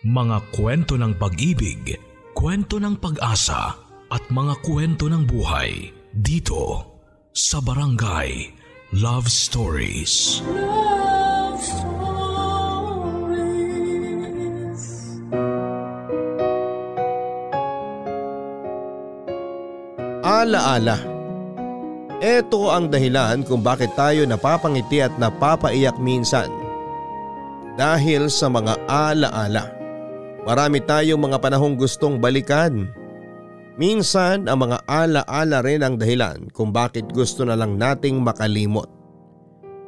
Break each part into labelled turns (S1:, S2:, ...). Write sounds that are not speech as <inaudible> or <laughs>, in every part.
S1: Mga kwento ng pag-ibig, kwento ng pag-asa at mga kwento ng buhay dito sa Barangay Love Stories.
S2: Love Stories.
S3: Alaala. Ito ang dahilan kung bakit tayo napapangiti at napapaiyak minsan. Dahil sa mga alaala. Marami tayong mga panahong gustong balikan. Minsan ang mga alaala rin ang dahilan kung bakit gusto na lang nating makalimot.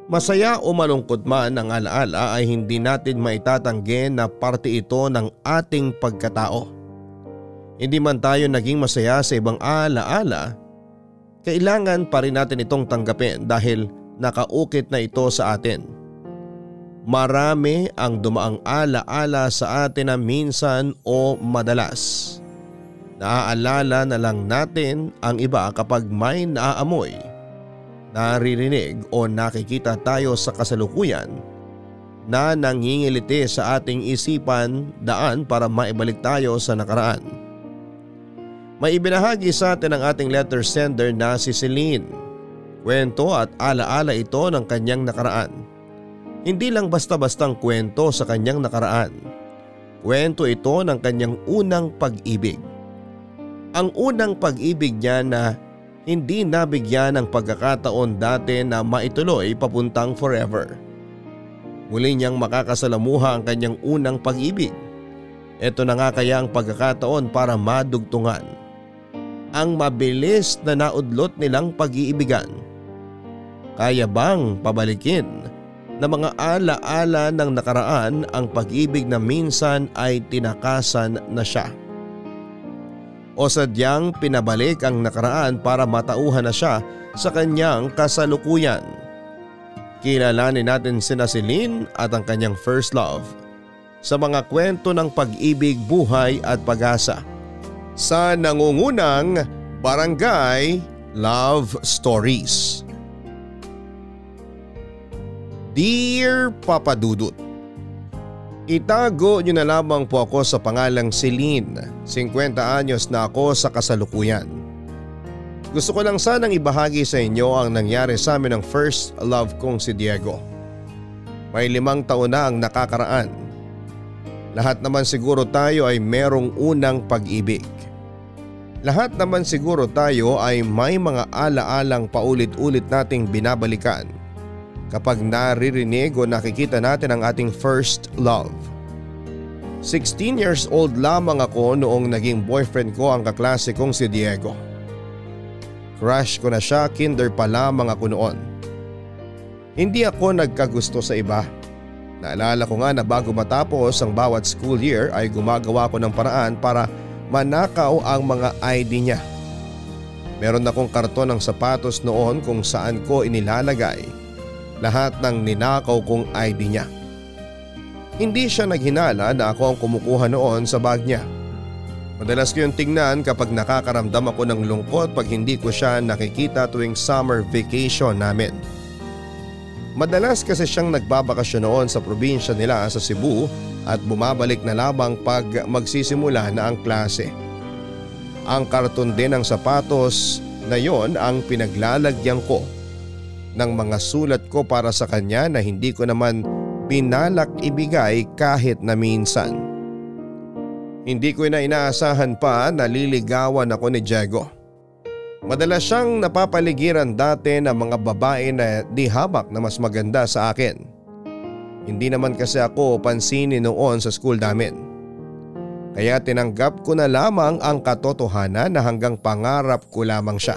S3: Masaya o malungkot man ang alaala ay hindi natin maitatanggi na parte ito ng ating pagkatao. Hindi man tayo naging masaya sa ibang alaala, kailangan pa rin natin itong tanggapin dahil nakaukit na ito sa atin. Marami ang dumaang alaala sa atin na minsan o madalas. Naaalala na lang natin ang iba kapag may naaamoy, naririnig o nakikita tayo sa kasalukuyan na nangingiliti sa ating isipan daan para maibalik tayo sa nakaraan. May ibinahagi sa atin ang ating letter sender na si Celine. Kwento at alaala ito ng kanyang nakaraan. Hindi lang basta-bastang kwento sa kanyang nakaraan. Kwento ito ng kanyang unang pag-ibig. Ang unang pag-ibig niya na hindi nabigyan ng pagkakataon dati na maituloy papuntang forever. Muli niyang makakasalamuha ang kanyang unang pag-ibig. Ito na nga kaya ang pagkakataon para madugtungan. Ang mabilis na naudlot nilang pag-iibigan. Kaya bang pabalikin na mga ala-ala ng nakaraan ang pag-ibig na minsan ay tinakasan na siya. O sadyang pinabalik ang nakaraan para matauhan na siya sa kanyang kasalukuyan. Kilalanin natin si Celine at ang kanyang first love sa mga kwento ng pag-ibig, buhay at pag-asa sa nangungunang Barangay Love Stories. Dear Papa Dudut, Itago niyo na lamang po ako sa pangalang Celine. 50 anyos na ako sa kasalukuyan. Gusto ko lang sanang ibahagi sa inyo ang nangyari sa amin ng first love kong si Diego. May limang taon na ang nakakaraan. Lahat naman siguro tayo ay merong unang pag-ibig. Lahat naman siguro tayo ay may mga ala-alang paulit-ulit nating binabalikan kapag naririnig o nakikita natin ang ating first love. 16 years old lamang ako noong naging boyfriend ko ang kaklase kong si Diego. Crush ko na siya, kinder pa lamang ako noon. Hindi ako nagkagusto sa iba. Naalala ko nga na bago matapos ang bawat school year ay gumagawa ko ng paraan para manakaw ang mga ID niya. Meron akong karton ng sapatos noon kung saan ko inilalagay lahat ng ninakaw kong ID niya. Hindi siya naghinala na ako ang kumukuha noon sa bag niya. Madalas ko yung tingnan kapag nakakaramdam ako ng lungkot pag hindi ko siya nakikita tuwing summer vacation namin. Madalas kasi siyang nagbabakasyon noon sa probinsya nila sa Cebu at bumabalik na lamang pag magsisimula na ang klase. Ang karton din ng sapatos na yon ang pinaglalagyan ko ng mga sulat ko para sa kanya na hindi ko naman binalak ibigay kahit na minsan. Hindi ko na inaasahan pa na liligawan ako ni Diego. Madalas siyang napapaligiran dati ng mga babae na di habak na mas maganda sa akin. Hindi naman kasi ako pansinin noon sa school namin. Kaya tinanggap ko na lamang ang katotohanan na hanggang pangarap ko lamang siya.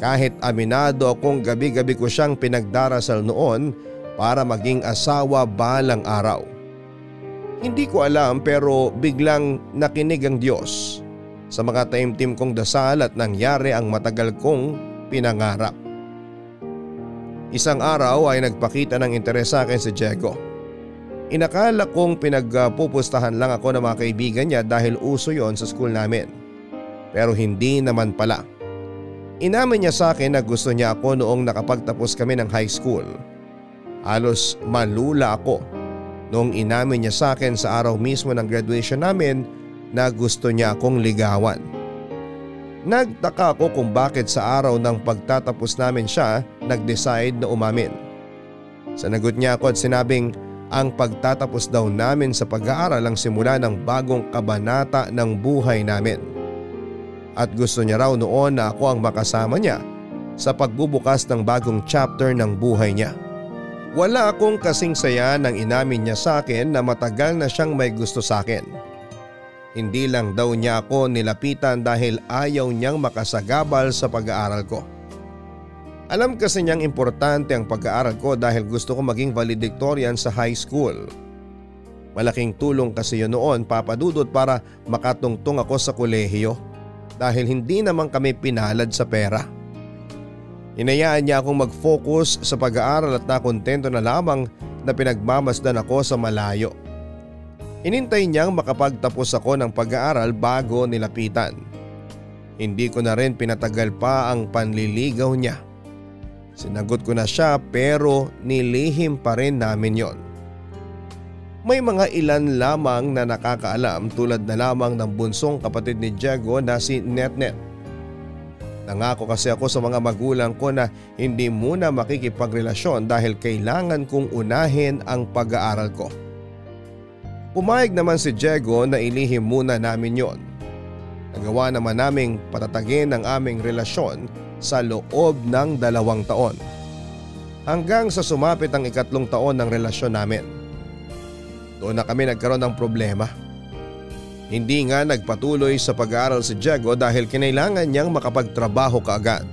S3: Kahit aminado akong gabi-gabi ko siyang pinagdarasal noon para maging asawa balang araw. Hindi ko alam pero biglang nakinig ang Diyos sa mga taimtim kong dasal at nangyari ang matagal kong pinangarap. Isang araw ay nagpakita ng interes sa akin si Diego. Inakala kong pinagpupustahan lang ako ng mga kaibigan niya dahil uso yon sa school namin. Pero hindi naman pala. Inamin niya sa akin na gusto niya ako noong nakapagtapos kami ng high school. Halos malula ako Noong inamin niya sa akin sa araw mismo ng graduation namin na gusto niya akong ligawan. Nagtaka ako kung bakit sa araw ng pagtatapos namin siya nag-decide na umamin. Sanagot niya ako at sinabing ang pagtatapos daw namin sa pag-aaral ang simula ng bagong kabanata ng buhay namin. At gusto niya raw noon na ako ang makasama niya sa pagbubukas ng bagong chapter ng buhay niya. Wala akong kasing saya nang inamin niya sa akin na matagal na siyang may gusto sa akin. Hindi lang daw niya ako nilapitan dahil ayaw niyang makasagabal sa pag-aaral ko. Alam kasi niyang importante ang pag-aaral ko dahil gusto ko maging valedictorian sa high school. Malaking tulong kasi yun noon papadudot para makatungtong ako sa kolehiyo dahil hindi naman kami pinalad sa pera. Hinayaan niya akong mag-focus sa pag-aaral at nakontento na lamang na pinagmamasdan ako sa malayo. Inintay niyang makapagtapos ako ng pag-aaral bago nilapitan. Hindi ko na rin pinatagal pa ang panliligaw niya. Sinagot ko na siya pero nilihim pa rin namin yon. May mga ilan lamang na nakakaalam tulad na lamang ng bunsong kapatid ni Diego na si Netnet. Nangako kasi ako sa mga magulang ko na hindi muna makikipagrelasyon dahil kailangan kong unahin ang pag-aaral ko. Pumayag naman si Diego na ilihim muna namin yon. Nagawa naman naming patatagin ang aming relasyon sa loob ng dalawang taon. Hanggang sa sumapit ang ikatlong taon ng relasyon namin. Doon na kami nagkaroon ng problema. Hindi nga nagpatuloy sa pag-aaral si Diego dahil kinailangan niyang makapagtrabaho kaagad.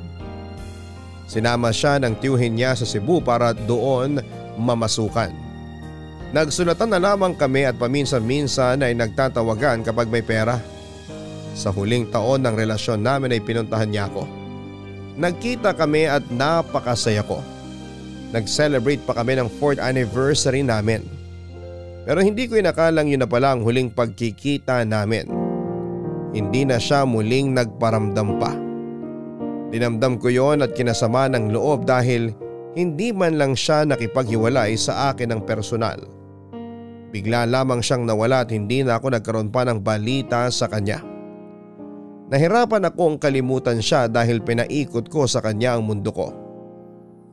S3: Sinama siya ng tiyuhin niya sa Cebu para doon mamasukan. Nagsulatan na lamang kami at paminsan-minsan ay nagtatawagan kapag may pera. Sa huling taon ng relasyon namin ay pinuntahan niya ako. Nagkita kami at napakasaya ko. Nag-celebrate pa kami ng 4th anniversary namin. Pero hindi ko inakalang yun na pala ang huling pagkikita namin. Hindi na siya muling nagparamdam pa. Dinamdam ko yon at kinasama ng loob dahil hindi man lang siya nakipaghiwalay sa akin ng personal. Bigla lamang siyang nawala at hindi na ako nagkaroon pa ng balita sa kanya. Nahirapan akong kalimutan siya dahil pinaikot ko sa kanya ang mundo ko.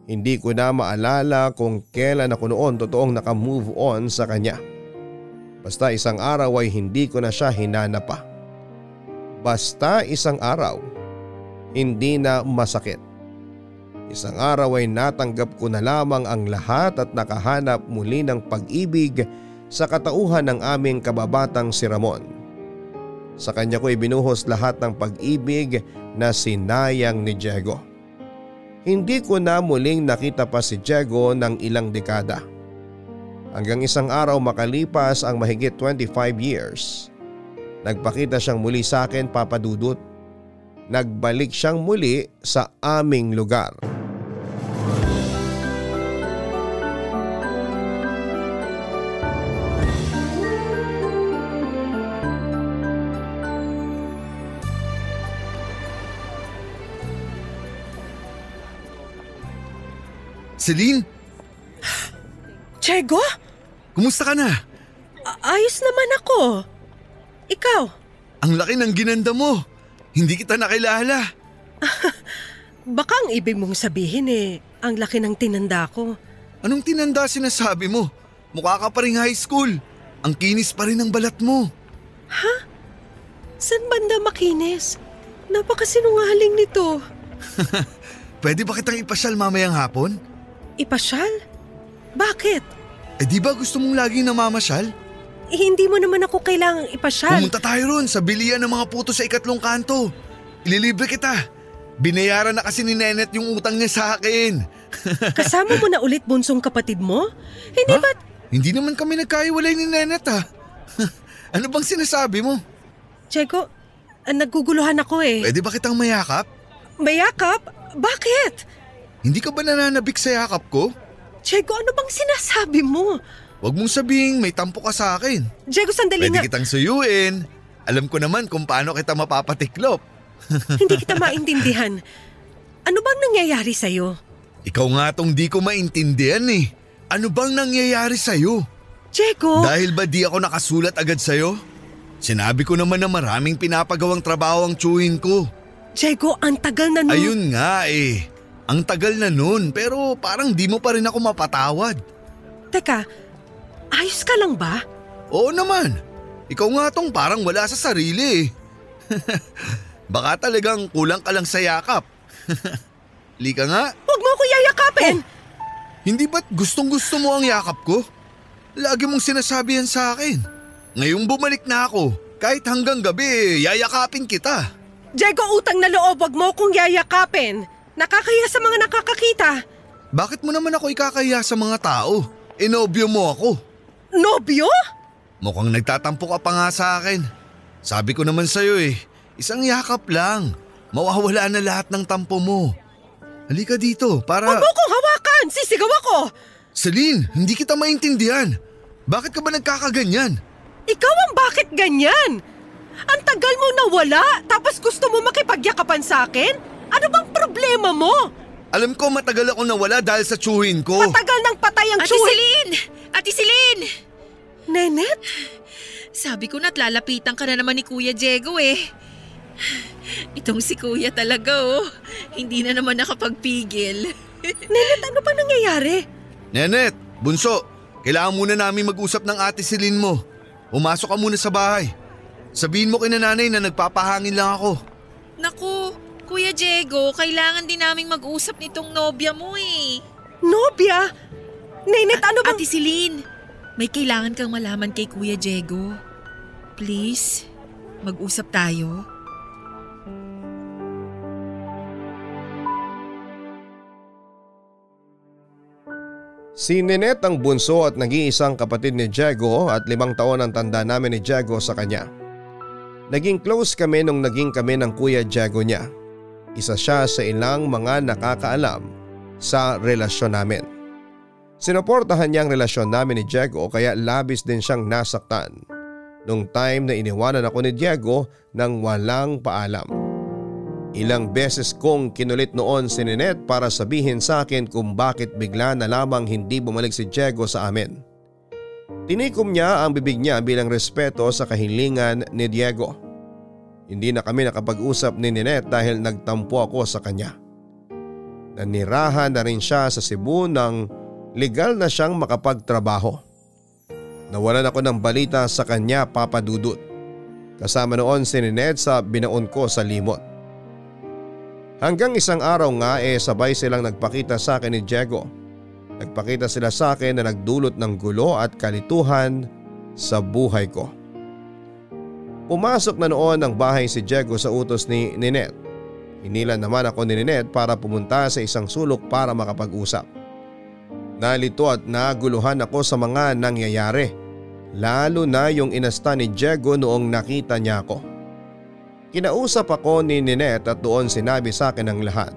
S3: Hindi ko na maalala kung kailan ako noon totoong nakamove on sa kanya. Basta isang araw ay hindi ko na siya hinanap pa. Basta isang araw, hindi na masakit. Isang araw ay natanggap ko na lamang ang lahat at nakahanap muli ng pag-ibig sa katauhan ng aming kababatang si Ramon. Sa kanya ko ibinuhos lahat ng pag-ibig na sinayang ni Diego. Hindi ko na muling nakita pa si Diego ng ilang dekada. Hanggang isang araw makalipas ang mahigit 25 years. Nagpakita siyang muli sa akin papadudot. Nagbalik siyang muli sa aming lugar.
S4: Celine?
S5: Chego?
S4: Kumusta ka na?
S5: A- ayos naman ako. Ikaw?
S4: Ang laki ng ginanda mo. Hindi kita nakilala. <laughs>
S5: Baka ang ibig mong sabihin eh, ang laki ng tinanda ko.
S4: Anong tinanda sinasabi mo? Mukha ka pa rin high school. Ang kinis pa rin ng balat mo.
S5: San banda makinis? Napakasinungaling nito. <laughs>
S4: Pwede ba kitang ipasyal mamayang hapon?
S5: Ipasyal? Bakit?
S4: Eh di ba gusto mong laging namamasyal?
S5: Eh, hindi mo naman ako kailangang ipasyal.
S4: Pumunta tayo ron sa bilian ng mga puto sa ikatlong kanto. Ililibre kita. Binayaran na kasi ni Nenet yung utang niya sa akin. <laughs>
S5: Kasama mo na ulit bunsong kapatid mo? Hindi
S4: Ha?
S5: ba...
S4: Hindi naman kami nagkaiwalay ni Nenet ha. <laughs> ano bang sinasabi mo?
S5: Chego, ah, naguguluhan ako eh.
S4: Pwede ba kitang mayakap?
S5: Mayakap? Bakit?
S4: Hindi ka ba nananabik sa yakap ko?
S5: Chego, ano bang sinasabi mo?
S4: Huwag mong sabing may tampo ka sa akin.
S5: Chego, sandali
S4: Pwede
S5: nga.
S4: kitang suyuin. Alam ko naman kung paano kita mapapatiklop. <laughs>
S5: Hindi kita maintindihan. Ano bang nangyayari sa'yo?
S4: Ikaw nga tong di ko maintindihan eh. Ano bang nangyayari sa'yo?
S5: Diego,
S4: Dahil ba di ako nakasulat agad sa'yo? Sinabi ko naman na maraming pinapagawang trabaho ang tsuhin ko.
S5: Diego, ang tagal na nun.
S4: Ayun nga eh. Ang tagal na nun pero parang di mo pa rin ako mapatawad.
S5: Teka, ayos ka lang ba?
S4: Oo naman. Ikaw nga tong parang wala sa sarili eh. <laughs> Baka talagang kulang ka lang sa yakap. <laughs> Lika nga,
S5: Huwag mo ko yayakapin.
S4: hindi ba't gustong gusto mo ang yakap ko? Lagi mong sinasabi yan sa akin. Ngayong bumalik na ako, kahit hanggang gabi, yayakapin kita.
S5: Diego, utang na loob, wag mo kong yayakapin. Nakakaya sa mga nakakakita.
S4: Bakit mo naman ako ikakaya sa mga tao? Inobyo mo ako.
S5: Nobyo?
S4: Mukhang nagtatampo ka pa nga sa akin. Sabi ko naman sa'yo eh, isang yakap lang. Mawawala na lahat ng tampo mo. Halika dito para...
S5: Huwag mo kong hawakan! Sisigaw ako!
S4: Celine, hindi kita maintindihan. Bakit ka ba nagkakaganyan?
S5: Ikaw ang bakit ganyan? Ang tagal mo nawala, tapos gusto mo makipagyakapan sa akin? Ano bang problema mo?
S4: Alam ko matagal ako nawala dahil sa tsuhin ko.
S5: Matagal nang patay ang
S6: Ate
S5: tsuhin.
S6: Celine! Ate Celine!
S5: Nenet?
S6: Sabi ko na't lalapitan ka na naman ni Kuya Diego eh. Itong si Kuya talaga oh. Hindi na naman nakapagpigil. <laughs>
S5: Nenet, ano bang nangyayari?
S4: Nenet, bunso, kailangan muna namin mag-usap ng ate Celine mo. Umasok ka muna sa bahay. Sabihin mo kay nanay na nagpapahangin lang ako.
S6: Naku, Kuya Diego, kailangan din naming mag-usap nitong nobya mo eh.
S5: Nobya? Nenet, ano bang...
S6: Ate Celine, may kailangan kang malaman kay Kuya Diego. Please, mag-usap tayo.
S3: Si Ninette ang bunso at nag-iisang kapatid ni Diego at limang taon ang tanda namin ni Diego sa kanya. Naging close kami nung naging kami ng kuya Diego niya. Isa siya sa ilang mga nakakaalam sa relasyon namin. Sinuportahan niya ang relasyon namin ni Diego kaya labis din siyang nasaktan nung time na iniwanan ako ni Diego nang walang paalam. Ilang beses kong kinulit noon si Ninette para sabihin sa akin kung bakit bigla na lamang hindi bumalik si Diego sa amin. Tinikom niya ang bibig niya bilang respeto sa kahilingan ni Diego. Hindi na kami nakapag-usap ni Ninette dahil nagtampo ako sa kanya. Nanirahan na rin siya sa Cebu nang legal na siyang makapagtrabaho. Nawalan ako ng balita sa kanya papadudot. Kasama noon si Ninette sa binaon ko sa limot. Hanggang isang araw nga eh sabay silang nagpakita sa akin ni Diego. Nagpakita sila sa akin na nagdulot ng gulo at kalituhan sa buhay ko. Pumasok na noon ng bahay si Diego sa utos ni Ninette. Hinila naman ako ni Ninette para pumunta sa isang sulok para makapag-usap. Nalito at naguluhan ako sa mga nangyayari. Lalo na yung inasta ni Diego noong nakita niya ako. Kinausap ako ni Ninette at doon sinabi sa akin ang lahat.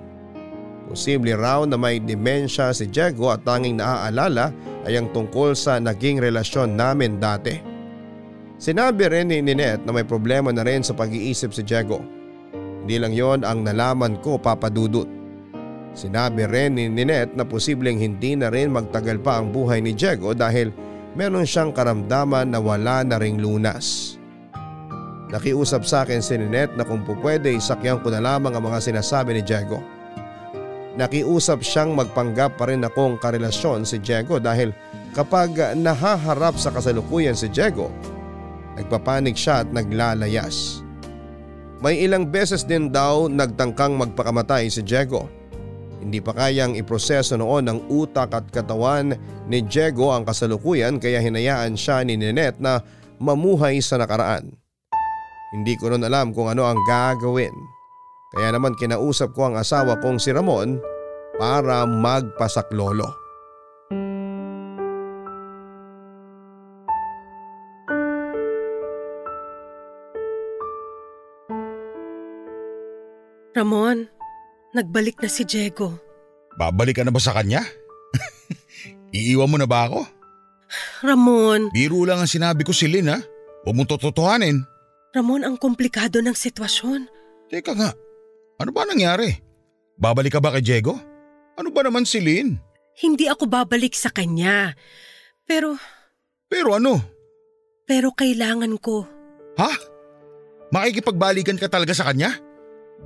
S3: Posible raw na may demensya si Diego at tanging naaalala ay ang tungkol sa naging relasyon namin dati. Sinabi rin ni Ninette na may problema na rin sa pag-iisip si Diego. Hindi lang yon ang nalaman ko papadudot. Sinabi rin ni Ninette na posibleng hindi na rin magtagal pa ang buhay ni Diego dahil meron siyang karamdaman na wala na ring lunas. Nakiusap sa akin si Ninette na kung pupwede isakyan ko na lamang ang mga sinasabi ni Diego. Nakiusap siyang magpanggap pa rin akong karelasyon si Diego dahil kapag nahaharap sa kasalukuyan si Diego, nagpapanik siya at naglalayas. May ilang beses din daw nagtangkang magpakamatay si Diego. Hindi pa kayang iproseso noon ng utak at katawan ni Diego ang kasalukuyan kaya hinayaan siya ni Ninette na mamuhay sa nakaraan. Hindi ko rin alam kung ano ang gagawin. Kaya naman kinausap ko ang asawa kong si Ramon para magpasaklolo.
S5: Ramon, nagbalik na si Diego.
S7: Babalik ka na ba sa kanya? <laughs> Iiwan mo na ba ako?
S5: Ramon,
S7: Biro lang ang sinabi ko si Lynn ha. Huwag mong tototohanin.
S5: Ramon ang komplikado ng sitwasyon.
S7: Teka nga, ano ba nangyari? Babalik ka ba kay Diego? Ano ba naman si Lynn?
S5: Hindi ako babalik sa kanya. Pero
S7: Pero ano?
S5: Pero kailangan ko.
S7: Ha? Makikipagbalikan ka talaga sa kanya?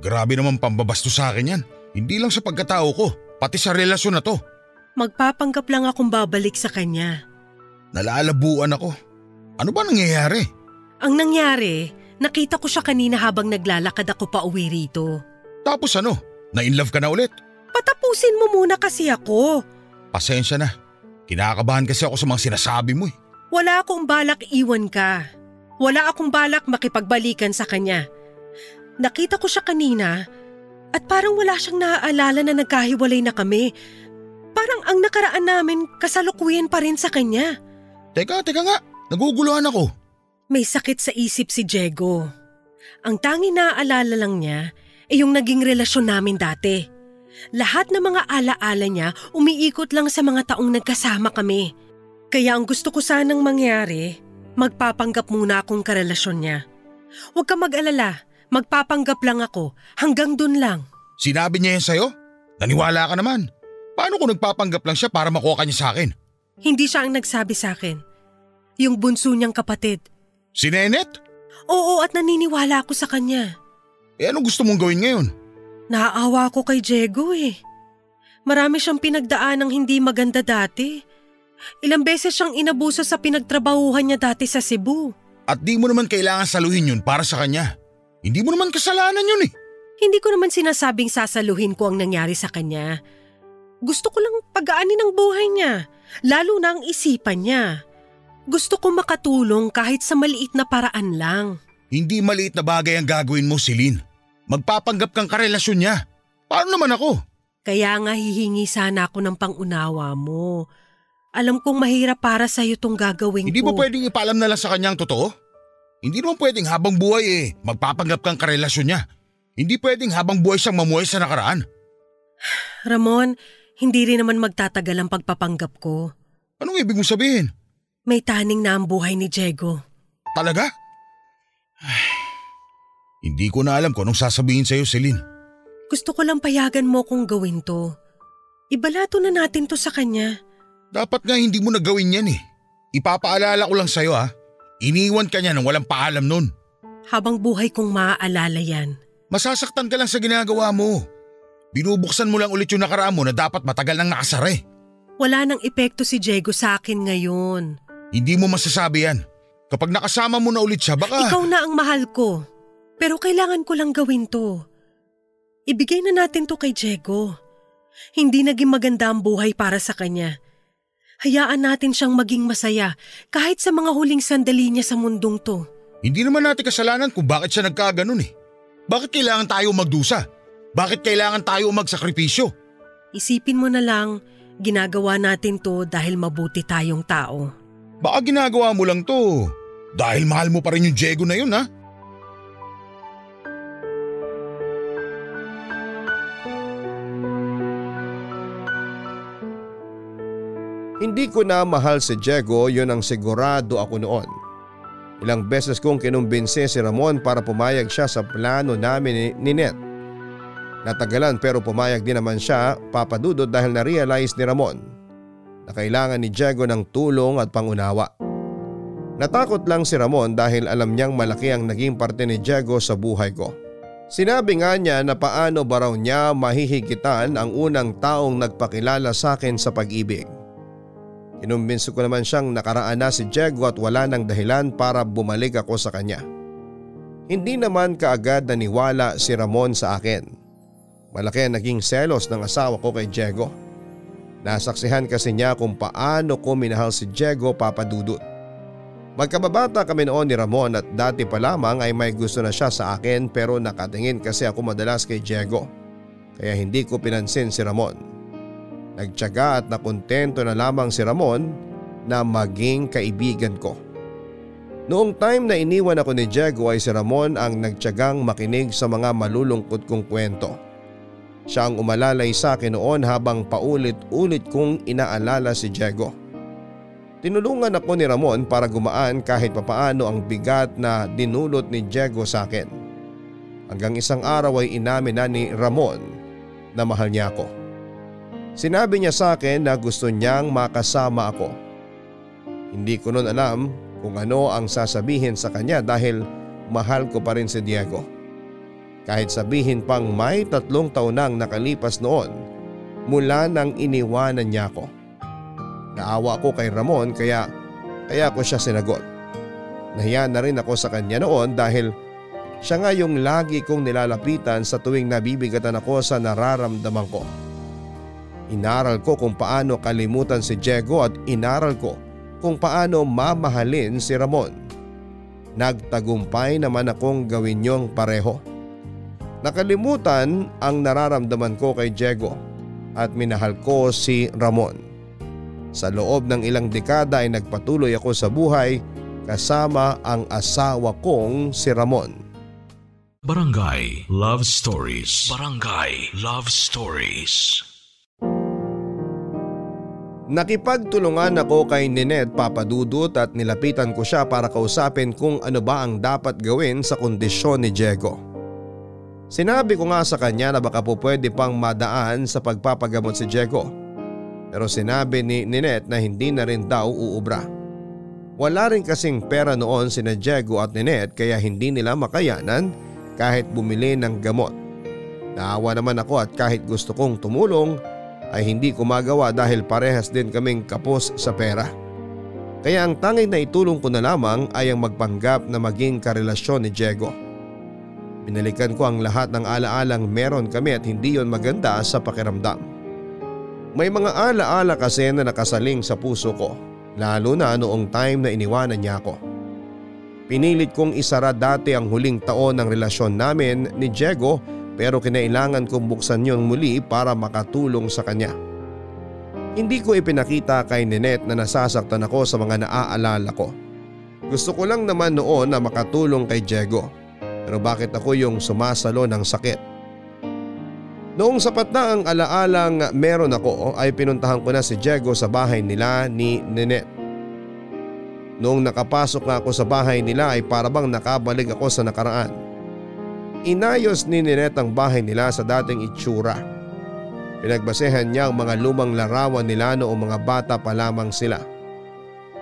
S7: Grabe naman pambabasto sa akin yan. Hindi lang sa pagkatao ko, pati sa relasyon na to.
S5: Magpapanggap lang akong babalik sa kanya.
S7: Nalalabuan ako. Ano ba nangyayari?
S5: Ang nangyari, nakita ko siya kanina habang naglalakad ako pa uwi rito.
S7: Tapos ano? Na-inlove ka na ulit?
S5: Patapusin mo muna kasi ako.
S7: Pasensya na. Kinakabahan kasi ako sa mga sinasabi mo eh.
S5: Wala akong balak iwan ka. Wala akong balak makipagbalikan sa kanya. Nakita ko siya kanina at parang wala siyang naaalala na nagkahiwalay na kami. Parang ang nakaraan namin kasalukuyan pa rin sa kanya.
S7: Teka, teka nga. Naguguluhan ako.
S5: May sakit sa isip si Diego. Ang tangi naaalala lang niya ay yung naging relasyon namin dati. Lahat ng mga alaala niya umiikot lang sa mga taong nagkasama kami. Kaya ang gusto ko sanang mangyari, magpapanggap muna akong karelasyon niya. Huwag ka mag-alala, magpapanggap lang ako, hanggang dun lang.
S7: Sinabi niya yan sa'yo? Naniwala ka naman. Paano kung nagpapanggap lang siya para makuha ka niya sa akin?
S5: Hindi siya ang nagsabi sa akin. Yung bunso niyang kapatid.
S7: Si Nenet?
S5: Oo at naniniwala ako sa kanya.
S7: Eh ano gusto mong gawin ngayon?
S5: Naaawa ako kay Diego eh. Marami siyang pinagdaan ng hindi maganda dati. Ilang beses siyang inabuso sa pinagtrabahuhan niya dati sa Cebu.
S7: At di mo naman kailangan saluhin yun para sa kanya. Hindi mo naman kasalanan yun eh.
S5: Hindi ko naman sinasabing sasaluhin ko ang nangyari sa kanya. Gusto ko lang pagaanin ang buhay niya, lalo na ang isipan niya. Gusto ko makatulong kahit sa maliit na paraan lang.
S7: Hindi maliit na bagay ang gagawin mo, Celine. Magpapanggap kang karelasyon niya. Paano naman ako?
S5: Kaya nga hihingi sana ako ng pangunawa mo. Alam kong mahirap para sa iyo tong gagawin
S7: Hindi
S5: ko.
S7: mo pwedeng ipaalam na lang sa kanya ang totoo? Hindi naman pwedeng habang buhay eh, magpapanggap kang karelasyon niya. Hindi pwedeng habang buhay siyang mamuhay sa nakaraan.
S5: Ramon, hindi rin naman magtatagal ang pagpapanggap ko.
S7: Anong ibig mong sabihin?
S5: May taning na ang buhay ni Diego.
S7: Talaga? Ay, hindi ko na alam kung anong sasabihin sa'yo, Celine.
S5: Gusto ko lang payagan mo kung gawin to. Ibalato na natin to sa kanya.
S7: Dapat nga hindi mo na gawin yan eh. Ipapaalala ko lang sa'yo ha. Iniwan ka niya nang walang paalam nun.
S5: Habang buhay kong maaalala yan.
S7: Masasaktan ka lang sa ginagawa mo. Binubuksan mo lang ulit yung nakaraan mo na dapat matagal nang nakasara
S5: Wala nang epekto si Diego sa akin ngayon.
S7: Hindi mo masasabi yan. Kapag nakasama mo na ulit siya, baka…
S5: Ikaw na ang mahal ko. Pero kailangan ko lang gawin to. Ibigay na natin to kay Diego. Hindi naging maganda ang buhay para sa kanya. Hayaan natin siyang maging masaya kahit sa mga huling sandali niya sa mundong to.
S7: Hindi naman natin kasalanan kung bakit siya nagkaganon eh. Bakit kailangan tayo magdusa? Bakit kailangan tayo magsakripisyo?
S5: Isipin mo na lang, ginagawa natin to dahil mabuti tayong tao.
S7: Baka ginagawa mo lang to dahil mahal mo pa rin yung Diego na yun ha?
S3: Hindi ko na mahal si Diego, yun ang sigurado ako noon. Ilang beses kong kinumbinse si Ramon para pumayag siya sa plano namin ni Net. Natagalan pero pumayag din naman siya papadudod dahil na-realize ni Ramon na kailangan ni Diego ng tulong at pangunawa. Natakot lang si Ramon dahil alam niyang malaki ang naging parte ni Diego sa buhay ko. Sinabi nga niya na paano ba raw niya mahihigitan ang unang taong nagpakilala sa akin sa pag-ibig. Kinumbinso ko naman siyang nakaraan na si Diego at wala nang dahilan para bumalik ako sa kanya. Hindi naman kaagad naniwala si Ramon sa akin. Malaki naging selos ng asawa ko kay Diego. Nasaksihan kasi niya kung paano ko minahal si Diego papadudot. Magkababata kami noon ni Ramon at dati pa lamang ay may gusto na siya sa akin pero nakatingin kasi ako madalas kay Diego. Kaya hindi ko pinansin si Ramon. Nagtyaga at nakontento na lamang si Ramon na maging kaibigan ko. Noong time na iniwan ako ni Diego ay si Ramon ang nagtyagang makinig sa mga malulungkot kong kwento. Siya ang umalalay sa akin noon habang paulit-ulit kong inaalala si Diego. Tinulungan ako ni Ramon para gumaan kahit papaano ang bigat na dinulot ni Diego sa akin. Hanggang isang araw ay inamin na ni Ramon na mahal niya ako. Sinabi niya sa akin na gusto niyang makasama ako. Hindi ko noon alam kung ano ang sasabihin sa kanya dahil mahal ko pa rin si Diego. Kahit sabihin pang may tatlong taon nang nakalipas noon mula nang iniwanan niya ako. Naawa ko kay Ramon kaya kaya ko siya sinagot. Nahiya na rin ako sa kanya noon dahil siya nga yung lagi kong nilalapitan sa tuwing nabibigatan ako sa nararamdaman ko. Inaral ko kung paano kalimutan si Diego at inaral ko kung paano mamahalin si Ramon. Nagtagumpay naman akong gawin yung pareho. Nakalimutan ang nararamdaman ko kay Diego at minahal ko si Ramon. Sa loob ng ilang dekada ay nagpatuloy ako sa buhay kasama ang asawa kong si Ramon.
S1: Barangay Love Stories. Barangay Love Stories.
S3: Nakipagtulungan ako kay Ninette Papadudut at nilapitan ko siya para kausapin kung ano ba ang dapat gawin sa kondisyon ni Diego. Sinabi ko nga sa kanya na baka po pwede pang madaan sa pagpapagamot si Diego. Pero sinabi ni Ninette na hindi na rin daw uubra. Wala rin kasing pera noon sina Diego at Ninette kaya hindi nila makayanan kahit bumili ng gamot. Naawa naman ako at kahit gusto kong tumulong ay hindi ko magawa dahil parehas din kaming kapos sa pera. Kaya ang tanging na itulong ko na lamang ay ang magpanggap na maging karelasyon ni Diego. Binalikan ko ang lahat ng alaalang meron kami at hindi yon maganda sa pakiramdam. May mga alaala kasi na nakasaling sa puso ko, lalo na noong time na iniwanan niya ako. Pinilit kong isara dati ang huling taon ng relasyon namin ni Diego pero kinailangan kong buksan yon muli para makatulong sa kanya. Hindi ko ipinakita kay Ninette na nasasaktan ako sa mga naaalala ko. Gusto ko lang naman noon na makatulong kay Diego. Pero bakit ako yung sumasalo ng sakit? Noong sapat na ang alaalang meron ako ay pinuntahan ko na si Diego sa bahay nila ni Ninette. Noong nakapasok nga ako sa bahay nila ay parabang nakabalik ako sa nakaraan. Inayos ni Ninette ang bahay nila sa dating itsura. Pinagbasehan niya ang mga lumang larawan nila noong mga bata pa lamang sila.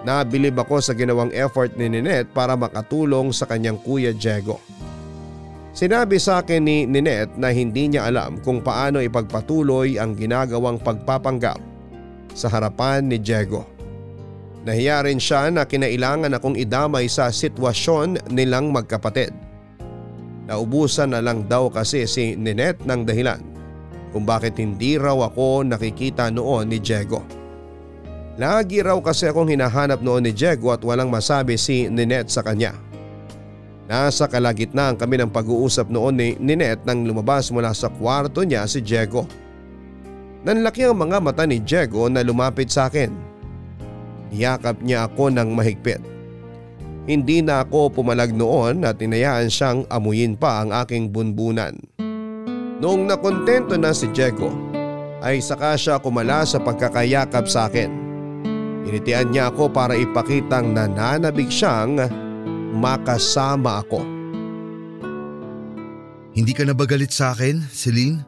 S3: Nabilib ako sa ginawang effort ni Ninette para makatulong sa kanyang kuya Diego. Sinabi sa akin ni Ninette na hindi niya alam kung paano ipagpatuloy ang ginagawang pagpapanggap sa harapan ni Diego. Nahiya rin siya na kinailangan akong idamay sa sitwasyon nilang magkapatid. Naubusan na lang daw kasi si Ninette ng dahilan kung bakit hindi raw ako nakikita noon ni Diego. Lagi raw kasi akong hinahanap noon ni Diego at walang masabi si Ninette sa kanya. Nasa kalagitnaan kami ng pag-uusap noon ni Ninette nang lumabas mula sa kwarto niya si Diego. Nanlaki ang mga mata ni Diego na lumapit sa akin. Niyakap niya ako ng mahigpit. Hindi na ako pumalag noon at tinayaan siyang amuyin pa ang aking bunbunan. Noong nakontento na si Diego ay saka siya kumala sa pagkakayakap sa akin. Initian niya ako para ipakitang nananabig siyang makasama ako.
S4: Hindi ka na ba galit sa akin, Celine?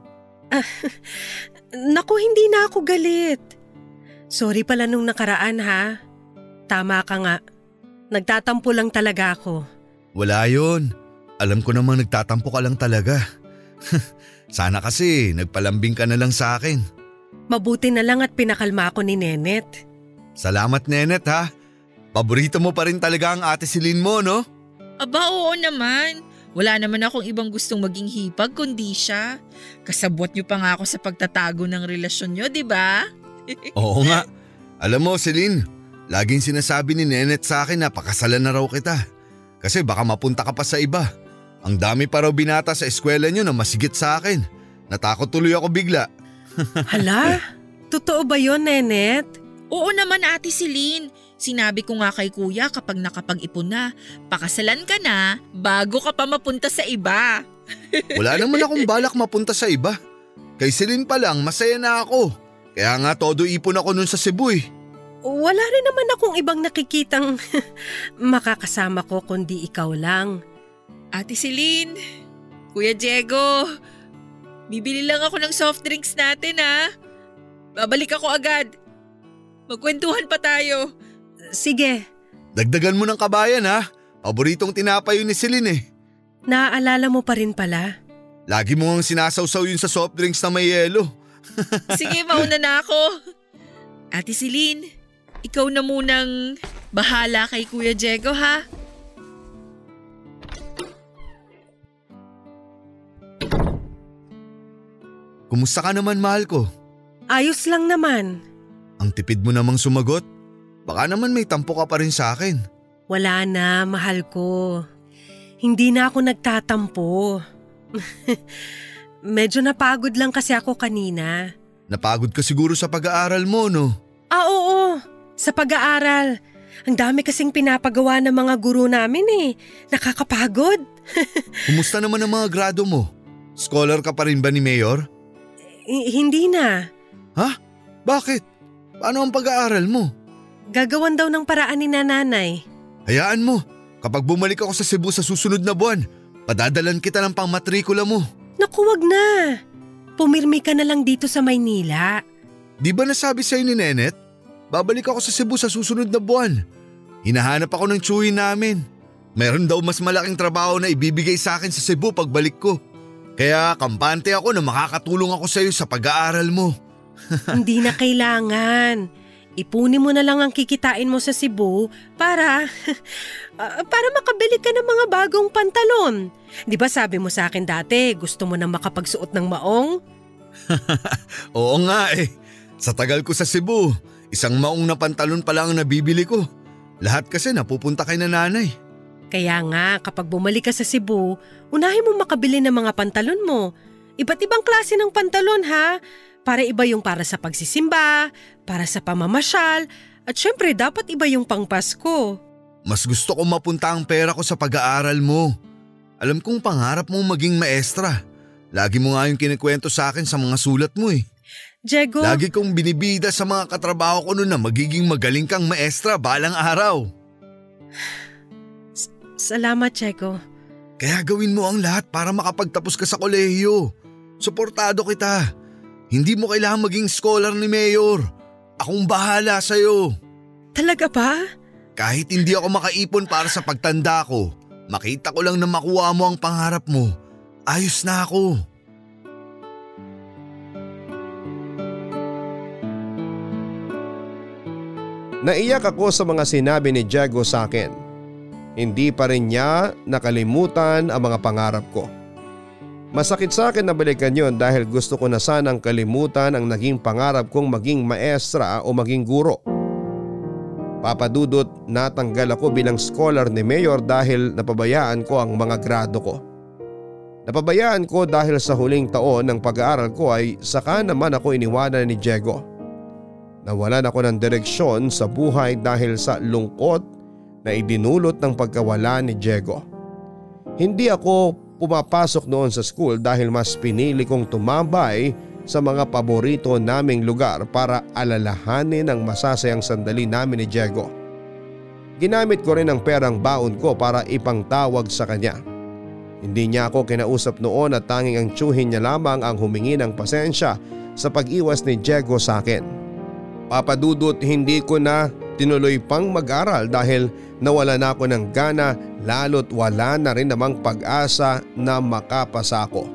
S4: <laughs>
S5: Naku, hindi na ako galit. Sorry pala nung nakaraan ha. Tama ka nga. Nagtatampo lang talaga ako.
S4: Wala yon. Alam ko namang nagtatampo ka lang talaga. <laughs> Sana kasi nagpalambing ka na lang sa akin.
S5: Mabuti na lang at pinakalma ako ni Nenet.
S4: Salamat Nenet ha. Paborito mo pa rin talaga ang ate Celine mo no?
S6: Aba oo naman. Wala naman akong ibang gustong maging hipag kundi siya. Kasabwat niyo pa nga ako sa pagtatago ng relasyon niyo, di ba? <laughs>
S4: Oo nga. Alam mo Celine, laging sinasabi ni Nenet sa akin na pakasalan na raw kita. Kasi baka mapunta ka pa sa iba. Ang dami pa raw binata sa eskwela niyo na masigit sa akin. Natakot tuloy ako bigla. <laughs>
S5: Hala, totoo ba yon Nenet?
S6: Oo naman ate Celine. Sinabi ko nga kay kuya kapag nakapag-ipon na, pakasalan ka na bago ka pa mapunta sa iba. <laughs>
S4: Wala naman akong balak mapunta sa iba. Kay Celine pa lang masaya na ako. Kaya nga todo ipon ako nun sa Cebu eh.
S5: Wala rin naman akong ibang nakikitang <laughs> makakasama ko kundi ikaw lang.
S6: Ate Celine, Kuya Diego, bibili lang ako ng soft drinks natin ha. Babalik ako agad. Magkwentuhan pa tayo.
S5: Sige,
S4: Dagdagan mo ng kabayan ha. Paboritong tinapay yun ni Celine eh.
S5: naaalala mo pa rin pala.
S4: Lagi mo ang sinasawsaw yun sa soft drinks na may yelo. <laughs>
S6: Sige, mauna na ako. Ate Celine, ikaw na munang bahala kay Kuya Diego ha.
S4: Kumusta ka naman mahal ko?
S5: Ayos lang naman.
S4: Ang tipid mo namang sumagot. Baka naman may tampo ka pa rin sa akin.
S5: Wala na, mahal ko. Hindi na ako nagtatampo. <laughs> Medyo napagod lang kasi ako kanina.
S4: Napagod ka siguro sa pag-aaral mo no?
S5: Ah, oo. Sa pag-aaral. Ang dami kasing pinapagawa ng mga guru namin eh. Nakakapagod. <laughs>
S4: Kumusta naman ang mga grado mo? Scholar ka pa rin ba ni Mayor?
S5: H- hindi na.
S4: Ha? Bakit? Paano ang pag-aaral mo?
S5: Gagawan daw ng paraan ni nanay.
S4: Hayaan mo. Kapag bumalik ako sa Cebu sa susunod na buwan, padadalan kita ng pangmatrikula mo.
S5: Naku, wag na. Pumirmi ka na lang dito sa Maynila.
S4: Di ba nasabi sa'yo ni Nenet? Babalik ako sa Cebu sa susunod na buwan. Hinahanap ako ng tsuhin namin. Meron daw mas malaking trabaho na ibibigay sa akin sa Cebu pagbalik ko. Kaya kampante ako na makakatulong ako sa iyo sa pag-aaral mo. <laughs>
S5: Hindi na kailangan. Ipunin mo na lang ang kikitain mo sa Cebu para <laughs> ah, para makabili ka ng mga bagong pantalon. 'Di ba sabi mo sa akin dati, gusto mo nang makapagsuot ng maong? <laughs>
S4: Oo nga eh. Sa tagal ko sa Cebu, isang maong na pantalon pa lang ang nabibili ko. Lahat kasi napupunta kay nanay.
S5: Kaya nga, kapag bumalik ka sa Cebu, unahin mo makabili ng mga pantalon mo. Iba't ibang klase ng pantalon ha. Para iba yung para sa pagsisimba, para sa pamamasyal, at syempre dapat iba yung pangpasko.
S4: Mas gusto ko mapunta ang pera ko sa pag-aaral mo. Alam kong pangarap mong maging maestra. Lagi mo nga yung kinikwento sa akin sa mga sulat mo eh.
S5: Diego,
S4: Lagi kong binibida sa mga katrabaho ko noon na magiging magaling kang maestra balang araw.
S5: salamat Diego.
S4: Kaya gawin mo ang lahat para makapagtapos ka sa kolehiyo. Suportado kita. Hindi mo kailangan maging scholar ni Mayor. Akong bahala sa'yo.
S5: Talaga ba?
S4: Kahit hindi ako makaipon para sa pagtanda ko, makita ko lang na makuha mo ang pangarap mo. Ayos na ako.
S3: Naiyak ako sa mga sinabi ni Diego sa akin. Hindi pa rin niya nakalimutan ang mga pangarap ko. Masakit sa akin na balikan yon dahil gusto ko na sanang kalimutan ang naging pangarap kong maging maestra o maging guro. Papadudot natanggal ako bilang scholar ni Mayor dahil napabayaan ko ang mga grado ko. Napabayaan ko dahil sa huling taon ng pag-aaral ko ay saka naman ako iniwanan ni Diego. Nawalan ako ng direksyon sa buhay dahil sa lungkot na idinulot ng pagkawala ni Diego. Hindi ako pumapasok noon sa school dahil mas pinili kong tumambay sa mga paborito naming lugar para alalahanin ang masasayang sandali namin ni Diego. Ginamit ko rin ang perang baon ko para ipangtawag sa kanya. Hindi niya ako kinausap noon at tanging ang tsuhin niya lamang ang humingi ng pasensya sa pag-iwas ni Diego sa akin. Papadudot hindi ko na tinuloy pang mag-aral dahil nawala na ako ng gana lalo't wala na rin namang pag-asa na makapasa ako.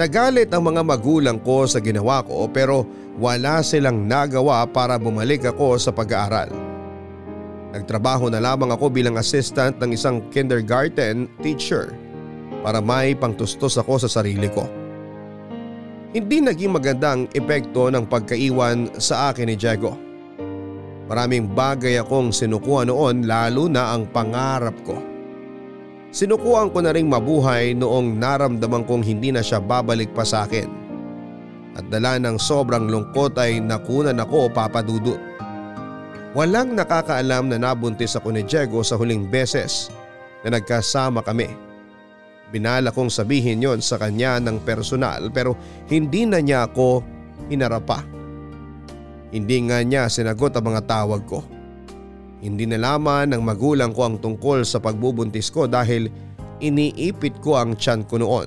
S3: Nagalit ang mga magulang ko sa ginawa ko pero wala silang nagawa para bumalik ako sa pag-aaral. Nagtrabaho na lamang ako bilang assistant ng isang kindergarten teacher para may pangtustos ako sa sarili ko. Hindi naging maganda ang epekto ng pagkaiwan sa akin ni Diego. Maraming bagay akong sinukuha noon lalo na ang pangarap ko. Sinukuhan ko na ring mabuhay noong naramdaman kong hindi na siya babalik pa sa akin. At dala ng sobrang lungkot ay nakunan ako papadudot. Walang nakakaalam na nabuntis ako ni Diego sa huling beses na nagkasama kami. Binala kong sabihin yon sa kanya ng personal pero hindi na niya ako hinarap pa. Hindi nga niya sinagot ang mga tawag ko. Hindi nalaman ng magulang ko ang tungkol sa pagbubuntis ko dahil iniipit ko ang tiyan ko noon.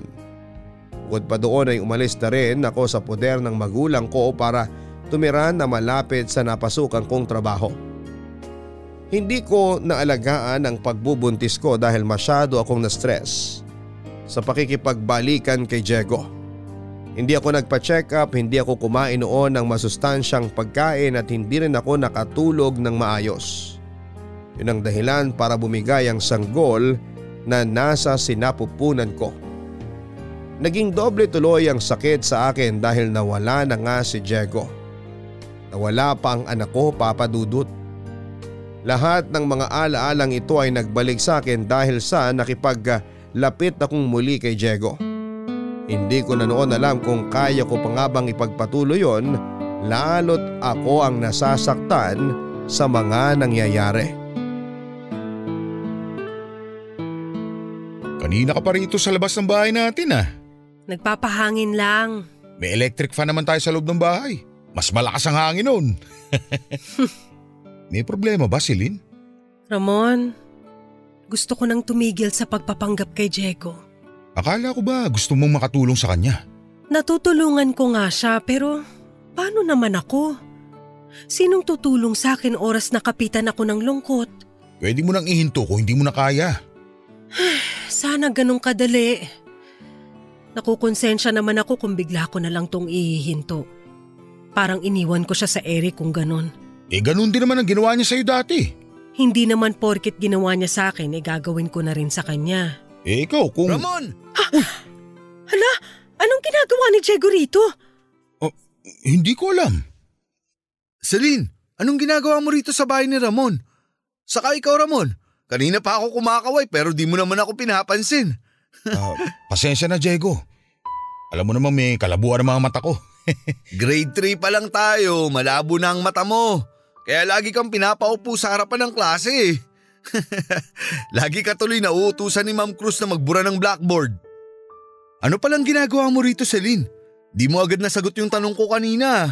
S3: Bukod pa doon ay umalis na rin ako sa poder ng magulang ko para tumira na malapit sa napasukan kong trabaho. Hindi ko naalagaan ang pagbubuntis ko dahil masyado akong na-stress sa pakikipagbalikan kay Diego. Hindi ako nagpa-check up, hindi ako kumain noon ng masustansyang pagkain at hindi rin ako nakatulog ng maayos. Yun ang dahilan para bumigay ang sanggol na nasa sinapupunan ko. Naging doble tuloy ang sakit sa akin dahil nawala na nga si Diego. Nawala pa ang anak ko, Papa Dudut. Lahat ng mga alaalang ito ay nagbalik sa akin dahil sa nakipaglapit akong muli kay Diego. Hindi ko na noon alam kung kaya ko pa nga bang ipagpatuloy yon lalo't ako ang nasasaktan sa mga nangyayari.
S7: Kanina ka pa rito sa labas ng bahay natin ah.
S5: Nagpapahangin lang.
S7: May electric fan naman tayo sa loob ng bahay. Mas malakas ang hangin nun. <laughs> May problema ba, Celine?
S5: Ramon, gusto ko nang tumigil sa pagpapanggap kay Diego.
S7: Akala ko ba gusto mong makatulong sa kanya?
S5: Natutulungan ko nga siya pero paano naman ako? Sinong tutulong sa akin oras na kapitan ako ng lungkot?
S7: Pwede mo nang ihinto kung hindi mo na kaya. <sighs>
S5: Sana ganun kadali. Nakukonsensya naman ako kung bigla ko na lang tong ihihinto. Parang iniwan ko siya sa Eric kung ganun.
S7: Eh ganun din naman ang ginawa niya sa'yo dati.
S5: Hindi naman porkit ginawa niya sa akin, eh gagawin ko na rin sa kanya.
S7: Eh ikaw kung…
S4: Ramon!
S5: Hala, anong ginagawa ni Diego rito?
S7: Hindi ko alam.
S4: Celine, anong ginagawa mo rito sa bahay ni Ramon? Saka ikaw Ramon, kanina pa ako kumakaway pero di mo naman ako pinapansin.
S7: Ah, pasensya na, Diego. Alam mo naman may kalabuan ang mga mata ko. <laughs>
S4: Grade 3 pa lang tayo, malabo na ang mata mo. Kaya lagi kang pinapaupo sa harapan ng klase eh. <laughs> lagi ka tuloy na uutusan ni Ma'am Cruz na magbura ng blackboard. Ano palang ginagawa mo rito, Celine? Di mo agad nasagot yung tanong ko kanina.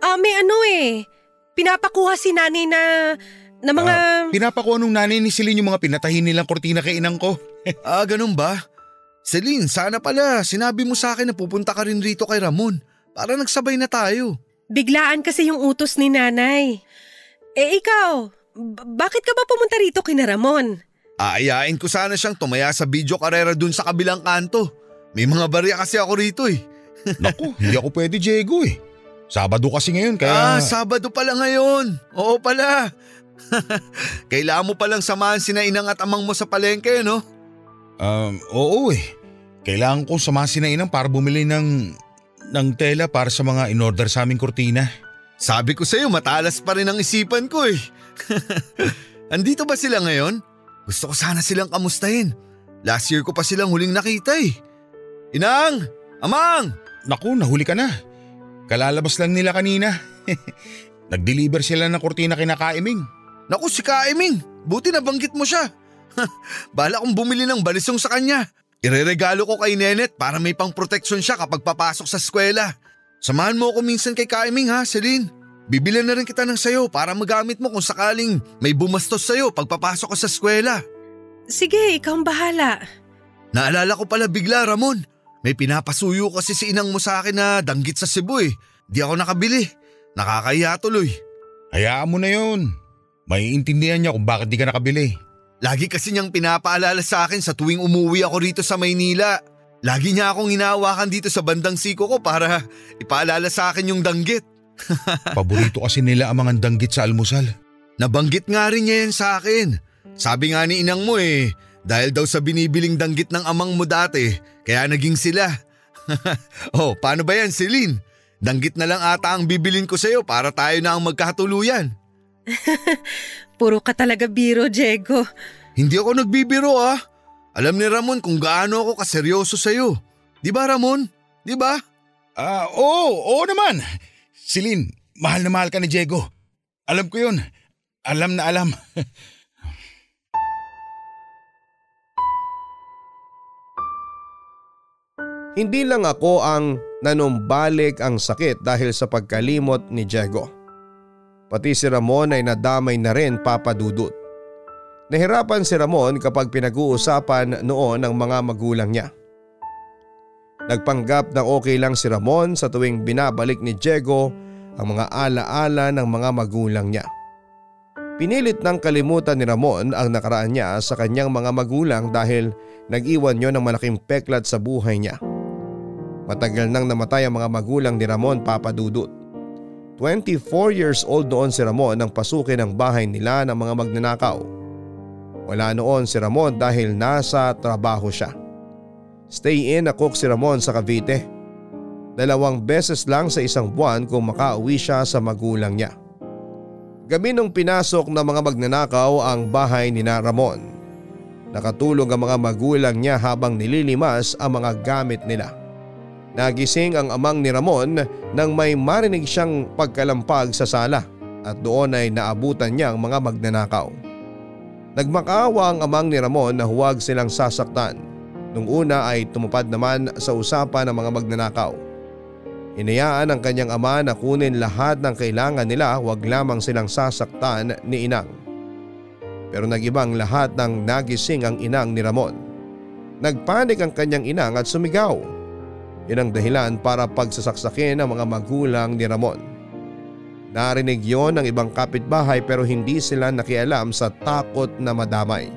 S5: Ah, may ano eh. Pinapakuha si nanay na, na mga…
S7: Ah, pinapakuha nung nanay ni Celine yung mga pinatahin nilang kortina kay inang ko. <laughs>
S4: ah, ganun ba? Celine, sana pala sinabi mo sa akin na pupunta ka rin rito kay Ramon. Para nagsabay na tayo.
S5: Biglaan kasi yung utos ni nanay. Eh ikaw, b- bakit ka ba pumunta rito kina Ramon?
S4: Aayain ko sana siyang tumaya sa video karera dun sa kabilang kanto. May mga barya kasi ako rito eh. <laughs>
S7: Naku, hindi ako pwede, Diego eh. Sabado kasi ngayon kaya…
S4: Ah, Sabado pala ngayon. Oo pala. <laughs> Kailangan mo palang samahan sina inang at amang mo sa palengke, no?
S7: Um, oo eh. Kailangan kong samahan si Nainang para bumili ng, ng tela para sa mga in-order sa aming kurtina.
S4: Sabi ko sa'yo, matalas pa rin ang isipan ko eh. <laughs> Andito ba sila ngayon? Gusto ko sana silang kamustahin. Last year ko pa silang huling nakita eh. Inang! Amang!
S7: Naku, nahuli ka na. Kalalabas lang nila kanina. <laughs> Nag-deliver sila ng kurtina kina Kaiming.
S4: Naku si Kaiming, buti nabanggit mo siya. <laughs> Bala kong bumili ng balisong sa kanya. Ireregalo ko kay Nenet para may pang protection siya kapag papasok sa eskwela. Samahan mo ako minsan kay Kaiming ha, Celine. Bibilan na rin kita ng sayo para magamit mo kung sakaling may bumastos sayo pagpapasok ka sa eskwela.
S5: Sige, ikaw ang bahala.
S4: Naalala ko pala bigla Ramon. May pinapasuyo kasi si inang mo sa akin na danggit sa Cebu eh. Di ako nakabili. Nakakahiya tuloy.
S7: Hayaan mo na yun. Maiintindihan niya kung bakit di ka nakabili.
S4: Lagi kasi niyang pinapaalala sa akin sa tuwing umuwi ako rito sa Maynila. Lagi niya akong inawakan dito sa bandang siko ko para ipaalala sa akin yung danggit. <laughs>
S7: Paborito kasi nila ang mga danggit sa almusal.
S4: Nabanggit nga rin niya yan sa akin. Sabi nga ni inang mo eh, dahil daw sa binibiling danggit ng amang mo dati, kaya naging sila. <laughs> oh, paano ba yan, Celine? Danggit na lang ata ang bibilin ko sa'yo para tayo na ang magkatuluyan. <laughs>
S5: Puro ka talaga biro, Diego.
S4: Hindi ako nagbibiro ah. Alam ni Ramon kung gaano ako kaseryoso sa'yo. Di ba Ramon? Di ba?
S7: Ah, oo, oo naman. Celine, mahal na mahal ka ni Diego. Alam ko yun. Alam na alam. <laughs>
S3: Hindi lang ako ang nanumbalik ang sakit dahil sa pagkalimot ni Diego. Pati si Ramon ay nadamay na rin papadudot. Nahirapan si Ramon kapag pinag-uusapan noon ng mga magulang niya. Nagpanggap na okay lang si Ramon sa tuwing binabalik ni Diego ang mga alaala ng mga magulang niya. Pinilit ng kalimutan ni Ramon ang nakaraan niya sa kanyang mga magulang dahil nag-iwan yon ng malaking peklat sa buhay niya. Matagal nang namatay ang mga magulang ni Ramon papadudot. 24 years old noon si Ramon nang pasukin ang bahay nila ng mga magnanakaw. Wala noon si Ramon dahil nasa trabaho siya. Stay in na cook si Ramon sa Cavite. Dalawang beses lang sa isang buwan kung makauwi siya sa magulang niya. Gabi nung pinasok ng mga magnanakaw ang bahay ni na Ramon. Nakatulong ang mga magulang niya habang nililimas ang mga gamit nila. Nagising ang amang ni Ramon nang may marinig siyang pagkalampag sa sala at doon ay naabutan niya ang mga magnanakaw. Nagmakaawa ang amang ni Ramon na huwag silang sasaktan. Nung una ay tumupad naman sa usapan ng mga magnanakaw. Hinayaan ang kanyang ama na kunin lahat ng kailangan nila wag lamang silang sasaktan ni Inang. Pero nagibang lahat ng nagising ang inang ni Ramon. Nagpanik ang kanyang inang at sumigaw. Yan ang dahilan para pagsasaksakin ng mga magulang ni Ramon. Narinig yon ng ibang kapitbahay pero hindi sila nakialam sa takot na madamay.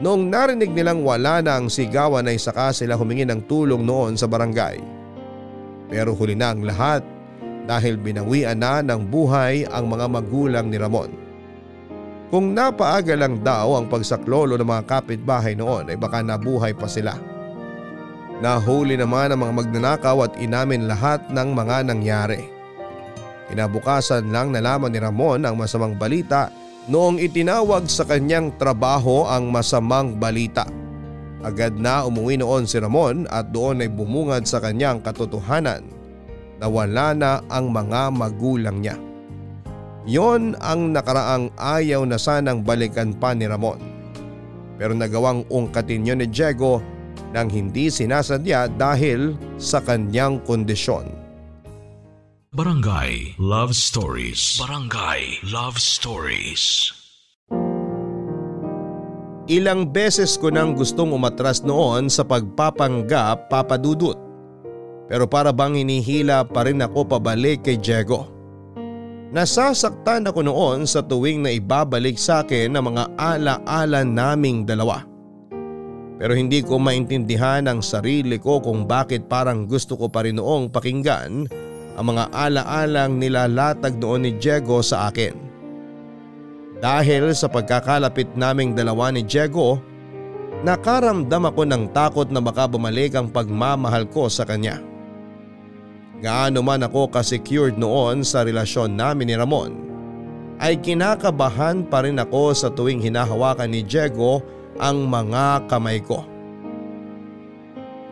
S3: Noong narinig nilang wala na ang sigawan ay saka sila humingi ng tulong noon sa barangay. Pero huli na ang lahat dahil binawian na ng buhay ang mga magulang ni Ramon. Kung napaaga lang daw ang pagsaklolo ng mga kapitbahay noon ay baka nabuhay pa sila. Nahuli naman ang mga magnanakaw at inamin lahat ng mga nangyari. Kinabukasan lang nalaman ni Ramon ang masamang balita noong itinawag sa kanyang trabaho ang masamang balita. Agad na umuwi noon si Ramon at doon ay bumungad sa kanyang katotohanan na wala na ang mga magulang niya. Yon ang nakaraang ayaw na sanang balikan pa ni Ramon. Pero nagawang ungkatin yun ni Diego nang hindi sinasadya dahil sa kanyang kondisyon.
S1: Barangay Love Stories Barangay Love Stories
S3: Ilang beses ko nang gustong umatras noon sa pagpapanggap papadudot. Pero para bang hinihila pa rin ako pabalik kay Diego. Nasasaktan ako noon sa tuwing na ibabalik sa akin ang mga ala-ala naming dalawa. Pero hindi ko maintindihan ang sarili ko kung bakit parang gusto ko pa rin noong pakinggan ang mga ala-alang nilalatag noon ni Diego sa akin. Dahil sa pagkakalapit naming dalawa ni Diego, nakaramdam ako ng takot na baka bumalik ang pagmamahal ko sa kanya. Gaano man ako ka-secured noon sa relasyon namin ni Ramon, ay kinakabahan pa rin ako sa tuwing hinahawakan ni Diego ang mga kamay ko.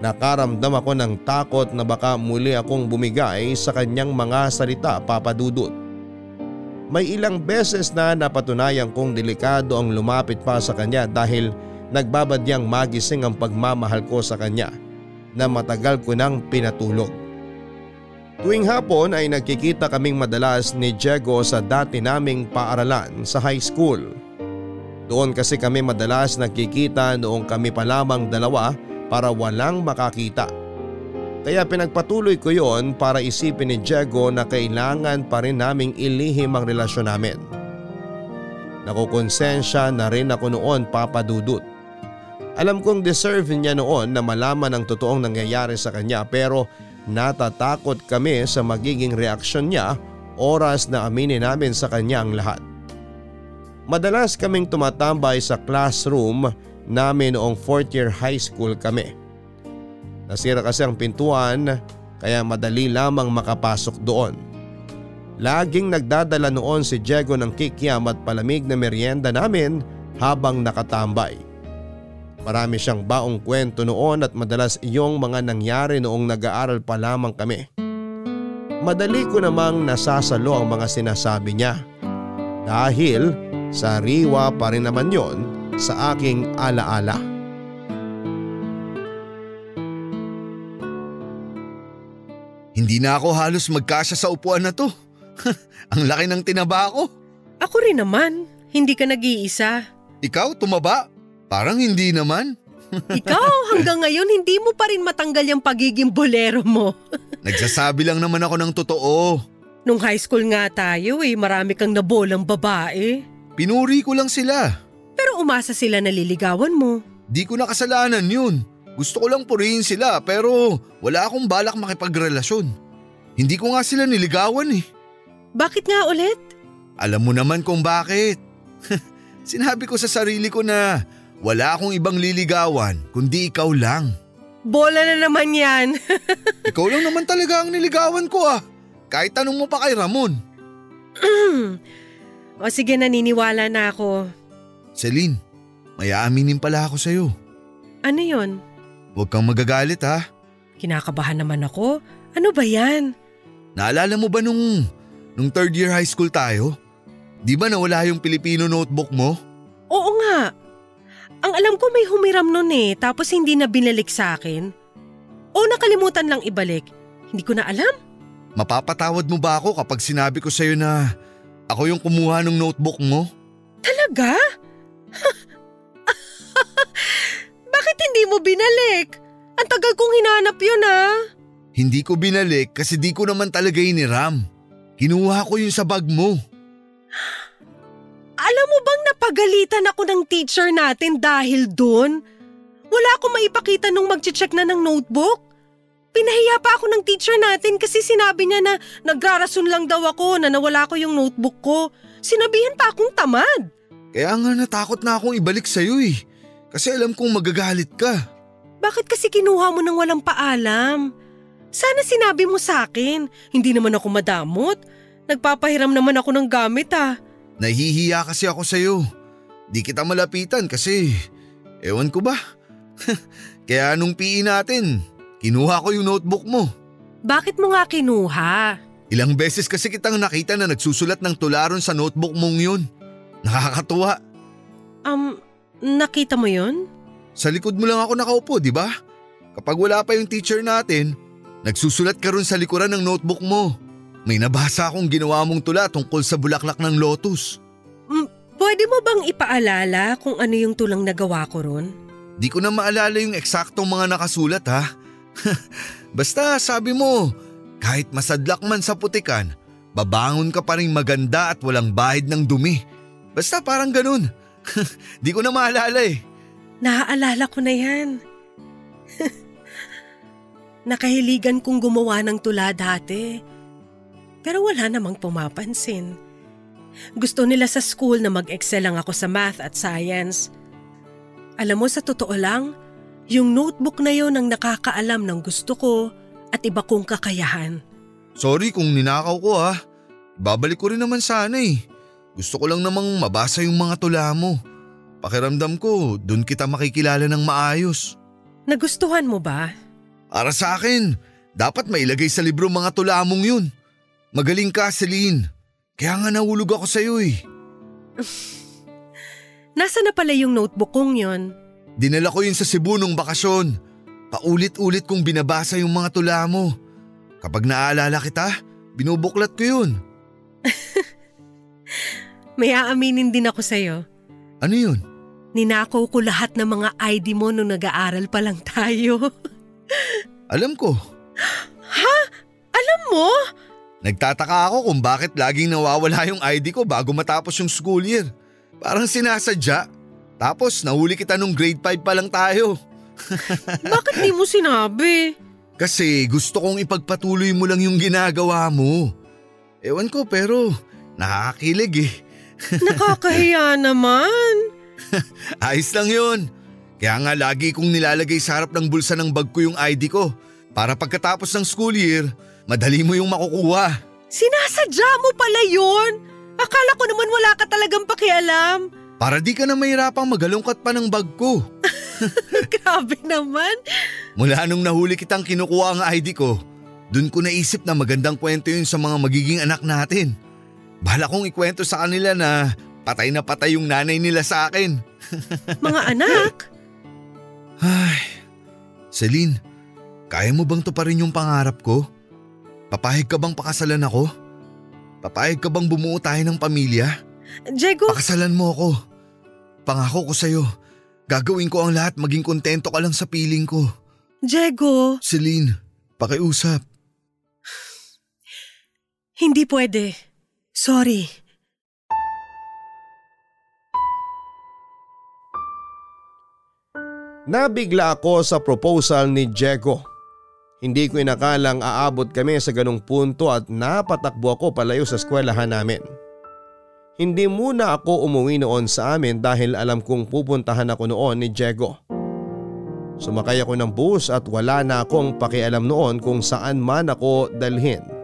S3: Nakaramdam ako ng takot na baka muli akong bumigay sa kanyang mga salita papadudot. May ilang beses na napatunayan kong delikado ang lumapit pa sa kanya dahil nagbabadyang magising ang pagmamahal ko sa kanya na matagal ko nang pinatulog. Tuwing hapon ay nagkikita kaming madalas ni Diego sa dati naming paaralan sa high school. Doon kasi kami madalas nagkikita noong kami pa lamang dalawa para walang makakita. Kaya pinagpatuloy ko yon para isipin ni Diego na kailangan pa rin naming ilihim ang relasyon namin. Nakukonsensya na rin ako noon papadudot. Alam kong deserve niya noon na malaman ang totoong nangyayari sa kanya pero natatakot kami sa magiging reaksyon niya oras na aminin namin sa kanya ang lahat. Madalas kaming tumatambay sa classroom namin noong 4th year high school kami. Nasira kasi ang pintuan kaya madali lamang makapasok doon. Laging nagdadala noon si Diego ng kikiam at palamig na merienda namin habang nakatambay. Marami siyang baong kwento noon at madalas iyong mga nangyari noong nag-aaral pa lamang kami. Madali ko namang nasasalo ang mga sinasabi niya dahil sariwa pa rin naman yon sa aking alaala. -ala.
S4: Hindi na ako halos magkasya sa upuan na to. <laughs> Ang laki ng tinaba ko.
S5: Ako rin naman. Hindi ka nag-iisa.
S4: Ikaw tumaba? Parang hindi naman. <laughs>
S5: Ikaw hanggang ngayon hindi mo pa rin matanggal yung pagiging bolero mo. <laughs>
S4: Nagsasabi lang naman ako ng totoo.
S5: Nung high school nga tayo eh, marami kang nabolang babae.
S4: Pinuri ko lang sila.
S5: Pero umasa sila na liligawan mo.
S4: Di ko na kasalanan yun. Gusto ko lang purihin sila pero wala akong balak makipagrelasyon. Hindi ko nga sila niligawan eh.
S5: Bakit nga ulit?
S4: Alam mo naman kung bakit. <laughs> Sinabi ko sa sarili ko na wala akong ibang liligawan kundi ikaw lang.
S5: Bola na naman yan. <laughs>
S4: Ikaw lang naman talaga ang niligawan ko ah. Kahit tanong mo pa kay Ramon. <clears throat>
S5: o sige, naniniwala na ako.
S4: Celine, may aaminin pala ako sa'yo.
S5: Ano yon?
S4: Huwag kang magagalit ha.
S5: Kinakabahan naman ako. Ano ba yan?
S4: Naalala mo ba nung, nung third year high school tayo? Di ba nawala yung Filipino notebook mo?
S5: Oo nga. Ang alam ko may humiram nun eh, tapos hindi na binalik sa akin. O nakalimutan lang ibalik. Hindi ko na alam.
S4: Mapapatawad mo ba ako kapag sinabi ko sa'yo na ako yung kumuha ng notebook mo?
S5: Talaga? <laughs> Bakit hindi mo binalik? Ang tagal kong hinanap yun ah.
S4: Hindi ko binalik kasi di ko naman talaga iniram. Kinuha ko yun sa bag mo.
S5: Alam mo bang napagalitan ako ng teacher natin dahil doon? Wala akong maipakita nung mag-check na ng notebook. Pinahiya pa ako ng teacher natin kasi sinabi niya na nagrarason lang daw ako na nawala ko yung notebook ko. Sinabihan pa akong tamad.
S4: Kaya nga natakot na akong ibalik sa'yo eh. Kasi alam kong magagalit ka.
S5: Bakit kasi kinuha mo nang walang paalam? Sana sinabi mo sa akin. Hindi naman ako madamot. Nagpapahiram naman ako ng gamit ah.
S4: Nahihiya kasi ako sa'yo. Di kita malapitan kasi ewan ko ba. <laughs> Kaya nung PE natin, kinuha ko yung notebook mo.
S5: Bakit mo nga kinuha?
S4: Ilang beses kasi kitang nakita na nagsusulat ng tularon sa notebook mong yun. Nakakatuwa.
S5: Um, nakita mo yun?
S4: Sa likod mo lang ako nakaupo, di ba? Kapag wala pa yung teacher natin, nagsusulat ka ron sa likuran ng notebook mo. May nabasa akong ginawa mong tula tungkol sa bulaklak ng lotus.
S5: Mm, pwede mo bang ipaalala kung ano yung tulang nagawa ko ron?
S4: Di ko na maalala yung eksaktong mga nakasulat ha. <laughs> Basta sabi mo, kahit masadlak man sa putikan, babangon ka pa rin maganda at walang bahid ng dumi. Basta parang ganun. <laughs> Di ko na maalala eh.
S5: Naaalala ko na yan. <laughs> Nakahiligan kong gumawa ng tula dati. Pero wala namang pumapansin. Gusto nila sa school na mag-excel lang ako sa math at science. Alam mo sa totoo lang, yung notebook na yon ang nakakaalam ng gusto ko at iba kong kakayahan.
S4: Sorry kung ninakaw ko ha. Babalik ko rin naman sana eh. Gusto ko lang namang mabasa yung mga tula mo. Pakiramdam ko, dun kita makikilala ng maayos.
S5: Nagustuhan mo ba?
S4: Para sa akin, dapat mailagay sa libro mga tula mong yun. Magaling ka, Celine. Kaya nga nahulog ako sa'yo eh. <laughs>
S5: Nasa na pala yung notebook kong yon?
S4: Dinala ko yun sa Cebu nung bakasyon. Paulit-ulit kong binabasa yung mga tula mo. Kapag naaalala kita, binubuklat ko yun. <laughs>
S5: May aaminin din ako sa'yo.
S4: Ano yun?
S5: Ninakaw ko lahat ng mga ID mo nung nag-aaral pa lang tayo.
S4: Alam ko.
S5: ha? Alam mo?
S4: Nagtataka ako kung bakit laging nawawala yung ID ko bago matapos yung school year. Parang sinasadya. Tapos nahuli kita nung grade 5 pa lang tayo. <laughs>
S5: Bakit di mo sinabi?
S4: Kasi gusto kong ipagpatuloy mo lang yung ginagawa mo. Ewan ko pero nakakakilig eh. <laughs>
S5: Nakakahiya naman. <laughs>
S4: Ayos lang yun. Kaya nga lagi kong nilalagay sa harap ng bulsa ng bag ko yung ID ko. Para pagkatapos ng school year, madali mo yung makukuha.
S5: Sinasadya mo pala yun? Akala ko naman wala ka talagang pakialam.
S4: Para di ka na mahirapang magalungkat pa ng bag ko. <laughs>
S5: Grabe naman.
S4: Mula nung nahuli kitang kinukuha ang ID ko, dun ko naisip na magandang kwento yun sa mga magiging anak natin. Bahala kong ikwento sa kanila na patay na patay yung nanay nila sa akin. <laughs>
S5: mga anak?
S4: Ay, Celine, kaya mo bang tuparin yung pangarap ko? Papayag ka bang pakasalan ako? Papayag ka bang bumuo tayo ng pamilya?
S5: Diego…
S4: Pakasalan mo ako. Pangako ko sa'yo, gagawin ko ang lahat maging kontento ka lang sa piling ko.
S5: Diego…
S4: Celine, pakiusap.
S5: Hindi pwede. Sorry.
S3: Nabigla ako sa proposal ni Diego. Hindi ko inakalang aabot kami sa ganong punto at napatakbo ako palayo sa eskwelahan namin. Hindi muna ako umuwi noon sa amin dahil alam kong pupuntahan ako noon ni Diego. Sumakay ako ng bus at wala na akong pakialam noon kung saan man ako dalhin.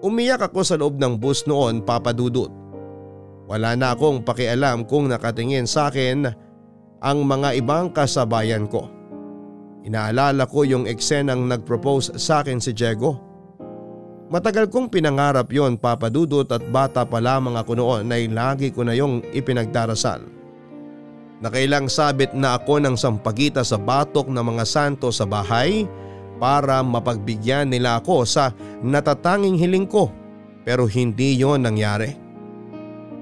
S3: Umiyak ako sa loob ng bus noon papadudot. Wala na akong pakialam kung nakatingin sa akin ang mga ibang kasabayan ko. Inaalala ko yung eksenang nag-propose sa akin si Diego. Matagal kong pinangarap yon papadudot at bata pa lamang ako noon ay lagi ko na yung ipinagdarasal. Nakailang sabit na ako ng sampagita sa batok ng mga santo sa bahay para mapagbigyan nila ako sa natatanging hiling ko pero hindi yon nangyari.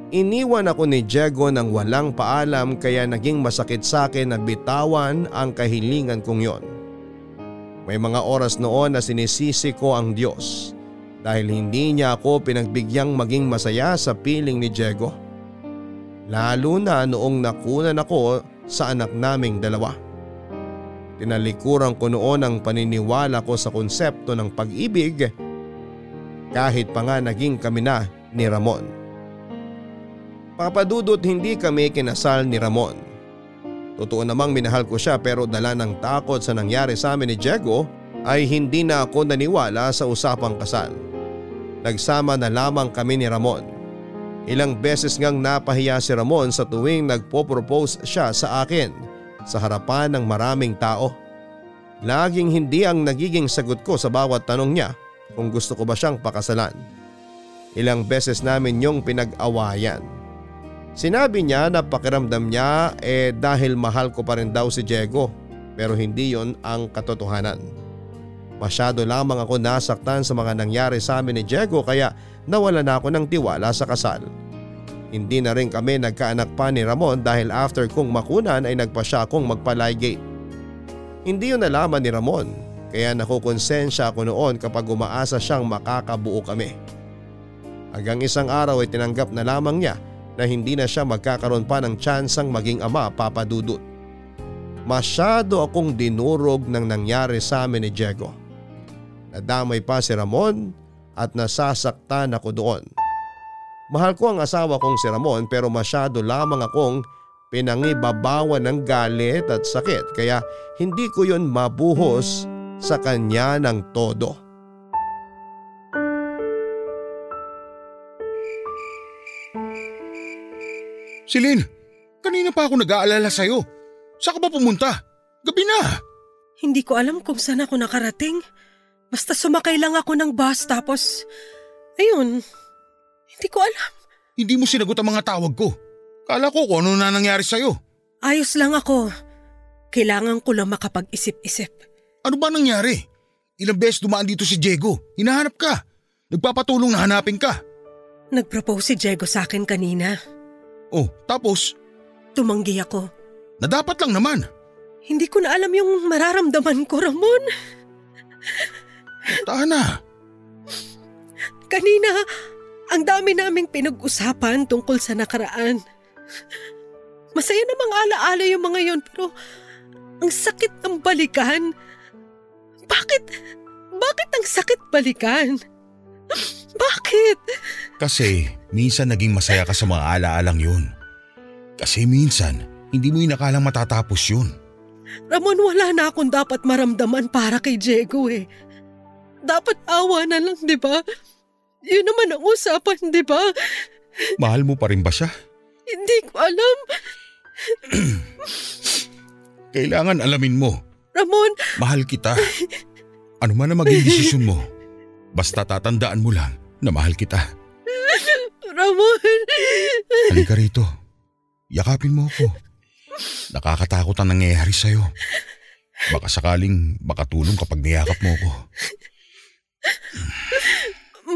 S3: Iniwan ako ni Diego ng walang paalam kaya naging masakit sa akin na bitawan ang kahilingan kong yon. May mga oras noon na sinisisi ko ang Diyos dahil hindi niya ako pinagbigyan maging masaya sa piling ni Diego. Lalo na noong nakunan ako sa anak naming dalawa. Tinalikuran ko noon ang paniniwala ko sa konsepto ng pag-ibig kahit pa nga naging kami na ni Ramon. Papadudot hindi kami kinasal ni Ramon. Totoo namang minahal ko siya pero dala ng takot sa nangyari sa amin ni Diego ay hindi na ako naniwala sa usapang kasal. Nagsama na lamang kami ni Ramon. Ilang beses ngang napahiya si Ramon sa tuwing nagpo-propose siya sa akin sa harapan ng maraming tao. Laging hindi ang nagiging sagot ko sa bawat tanong niya kung gusto ko ba siyang pakasalan. Ilang beses namin yung pinag-awayan. Sinabi niya na pakiramdam niya eh dahil mahal ko pa rin daw si Diego pero hindi yon ang katotohanan. Masyado lamang ako nasaktan sa mga nangyari sa amin ni Diego kaya nawala na ako ng tiwala sa kasal. Hindi na rin kami nagkaanak pa ni Ramon dahil after kong makunan ay nagpa siya akong magpalaygate. Hindi yun nalaman ni Ramon kaya nakukonsensya ako noon kapag umaasa siyang makakabuo kami. Hanggang isang araw ay tinanggap na lamang niya na hindi na siya magkakaroon pa ng tsansang maging ama papadudot. Masyado akong dinurog ng nangyari sa amin ni Diego. Nadamay pa si Ramon at nasasaktan ako doon. Mahal ko ang asawa kong si Ramon pero masyado lamang akong pinangibabawan ng galit at sakit kaya hindi ko yon mabuhos sa kanya ng todo.
S7: Celine, kanina pa ako nag-aalala sa'yo. Saan ka ba pumunta? Gabi na.
S5: Hindi ko alam kung saan ako nakarating. Basta sumakay lang ako ng bus tapos… Ayun, hindi ko alam.
S7: Hindi mo sinagot ang mga tawag ko. Kala ko kung ano na nangyari sa'yo.
S5: Ayos lang ako. Kailangan ko lang makapag-isip-isip.
S7: Ano ba nangyari? Ilang beses dumaan dito si Diego. Hinahanap ka. Nagpapatulong na hanapin ka.
S5: Nag-propose si Diego sa akin kanina.
S7: Oh, tapos?
S5: Tumanggi ako.
S7: Na dapat lang naman.
S5: Hindi ko na alam yung mararamdaman ko, Ramon.
S7: Tana.
S5: Kanina, ang dami naming pinag-usapan tungkol sa nakaraan. Masaya namang alaala yung mga yon pero ang sakit ng balikan. Bakit? Bakit ang sakit balikan? Bakit?
S7: Kasi minsan naging masaya ka sa mga alaalang yun. Kasi minsan, hindi mo inakalang matatapos yun.
S5: Ramon, wala na akong dapat maramdaman para kay Diego eh. Dapat awa na lang, di ba? Yun naman ang usapan, di ba?
S7: Mahal mo pa rin ba siya?
S5: Hindi ko alam. <clears throat>
S7: Kailangan alamin mo.
S5: Ramon!
S7: Mahal kita. Ano man ang maging desisyon mo, basta tatandaan mo lang na mahal kita.
S5: Ramon!
S7: Halika rito. Yakapin mo ako. Nakakatakot ang nangyayari sa'yo. Baka sakaling makatulong kapag niyakap mo ako.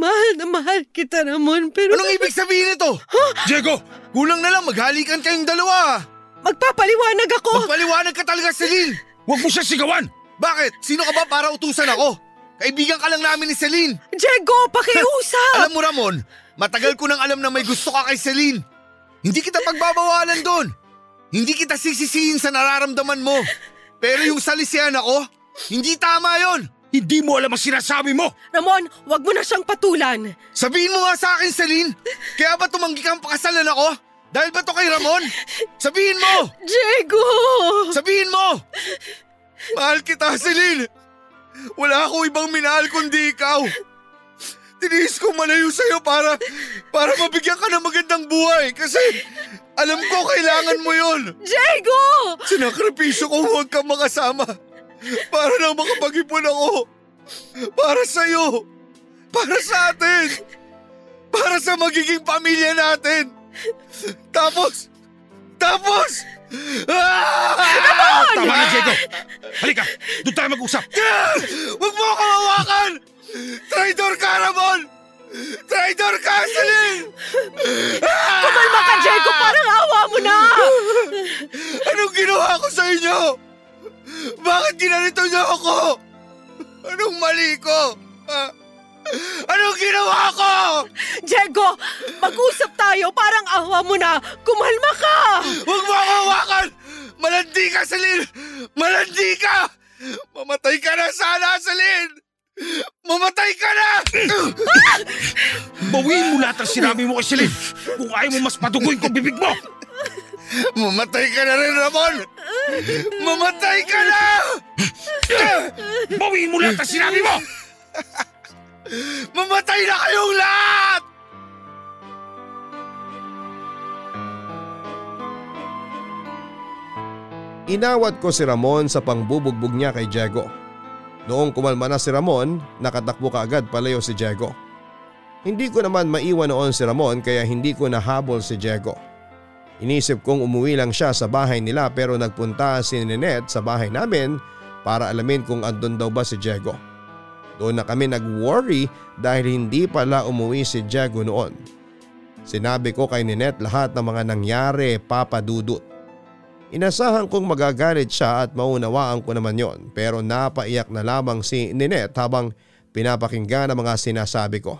S5: Mahal na mahal kita, Ramon, pero...
S4: Anong ibig sabihin nito? Diego, kulang na lang maghalikan kayong dalawa.
S5: Magpapaliwanag ako!
S4: Magpaliwanag ka talaga, Celine.
S7: Huwag mo siya sigawan!
S4: Bakit? Sino ka ba para utusan ako? Kaibigan ka lang namin ni Celine.
S5: Diego, pakiusap! <laughs>
S4: Alam mo Ramon, matagal ko nang alam na may gusto ka kay Celine. Hindi kita pagbabawalan doon. Hindi kita sisisihin sa nararamdaman mo. Pero yung salisihan ako, hindi tama yon.
S7: Hindi mo alam ang sinasabi mo!
S5: Ramon, wag mo na siyang patulan.
S4: Sabihin mo nga sa akin, Celine. Kaya ba tumanggi kang pakasalan ako? Dahil ba to kay Ramon? Sabihin mo!
S5: Diego!
S4: Sabihin mo! Mahal kita, Celine. Wala akong ibang minahal kundi ikaw. Tiniis ko malayo sa'yo para, para mabigyan ka ng magandang buhay kasi alam ko kailangan mo yon.
S5: Diego!
S4: Sinakripisyo ko huwag kang makasama. Para lang makapag-ipon ako. Para sa'yo. Para sa atin. Para sa magiging pamilya natin. Tapos, tapos, ah!
S7: Tama na, Diego! Halika! Doon tayo mag-usap!
S4: Ah! Huwag mo ako hawakan! Traitor ka, Ramon! Traitor ka, Celine!
S5: Kumalma ka, Diego! Parang awa mo na!
S4: Anong ginawa ko sa inyo? Bakit ginanito niyo ako? Anong mali ko? Ha? Anong ginawa ko?
S5: Diego! Mag-usap tayo! Parang awa mo na! Kumalma ka!
S4: Huwag mo ako hawakan! Malandi ka, Celine! Malandi ka! Mamatay ka na sana, Celine! Mamatay ka na!
S7: Bawiin mo lahat ang sinabi mo kay Celine! Kung ayaw mo mas padugoy ko bibig mo!
S4: Mamatay ka na rin, Ramon! Mamatay ka na!
S7: Bawiin mo lahat ang sinabi mo!
S4: Mamatay na kayong lahat!
S3: Inawat ko si Ramon sa pangbubugbog niya kay Diego. Noong kumalma na si Ramon, nakatakbo kaagad palayo si Diego. Hindi ko naman maiwan noon si Ramon kaya hindi ko nahabol si Diego. Inisip kong umuwi lang siya sa bahay nila pero nagpunta si Ninette sa bahay namin para alamin kung andun daw ba si Diego. Doon na kami nag-worry dahil hindi pala umuwi si Diego noon. Sinabi ko kay Ninette lahat ng mga nangyari papadudot. Inasahan kong magagalit siya at maunawaan ko naman yon pero napaiyak na lamang si Ninette habang pinapakinggan ang mga sinasabi ko.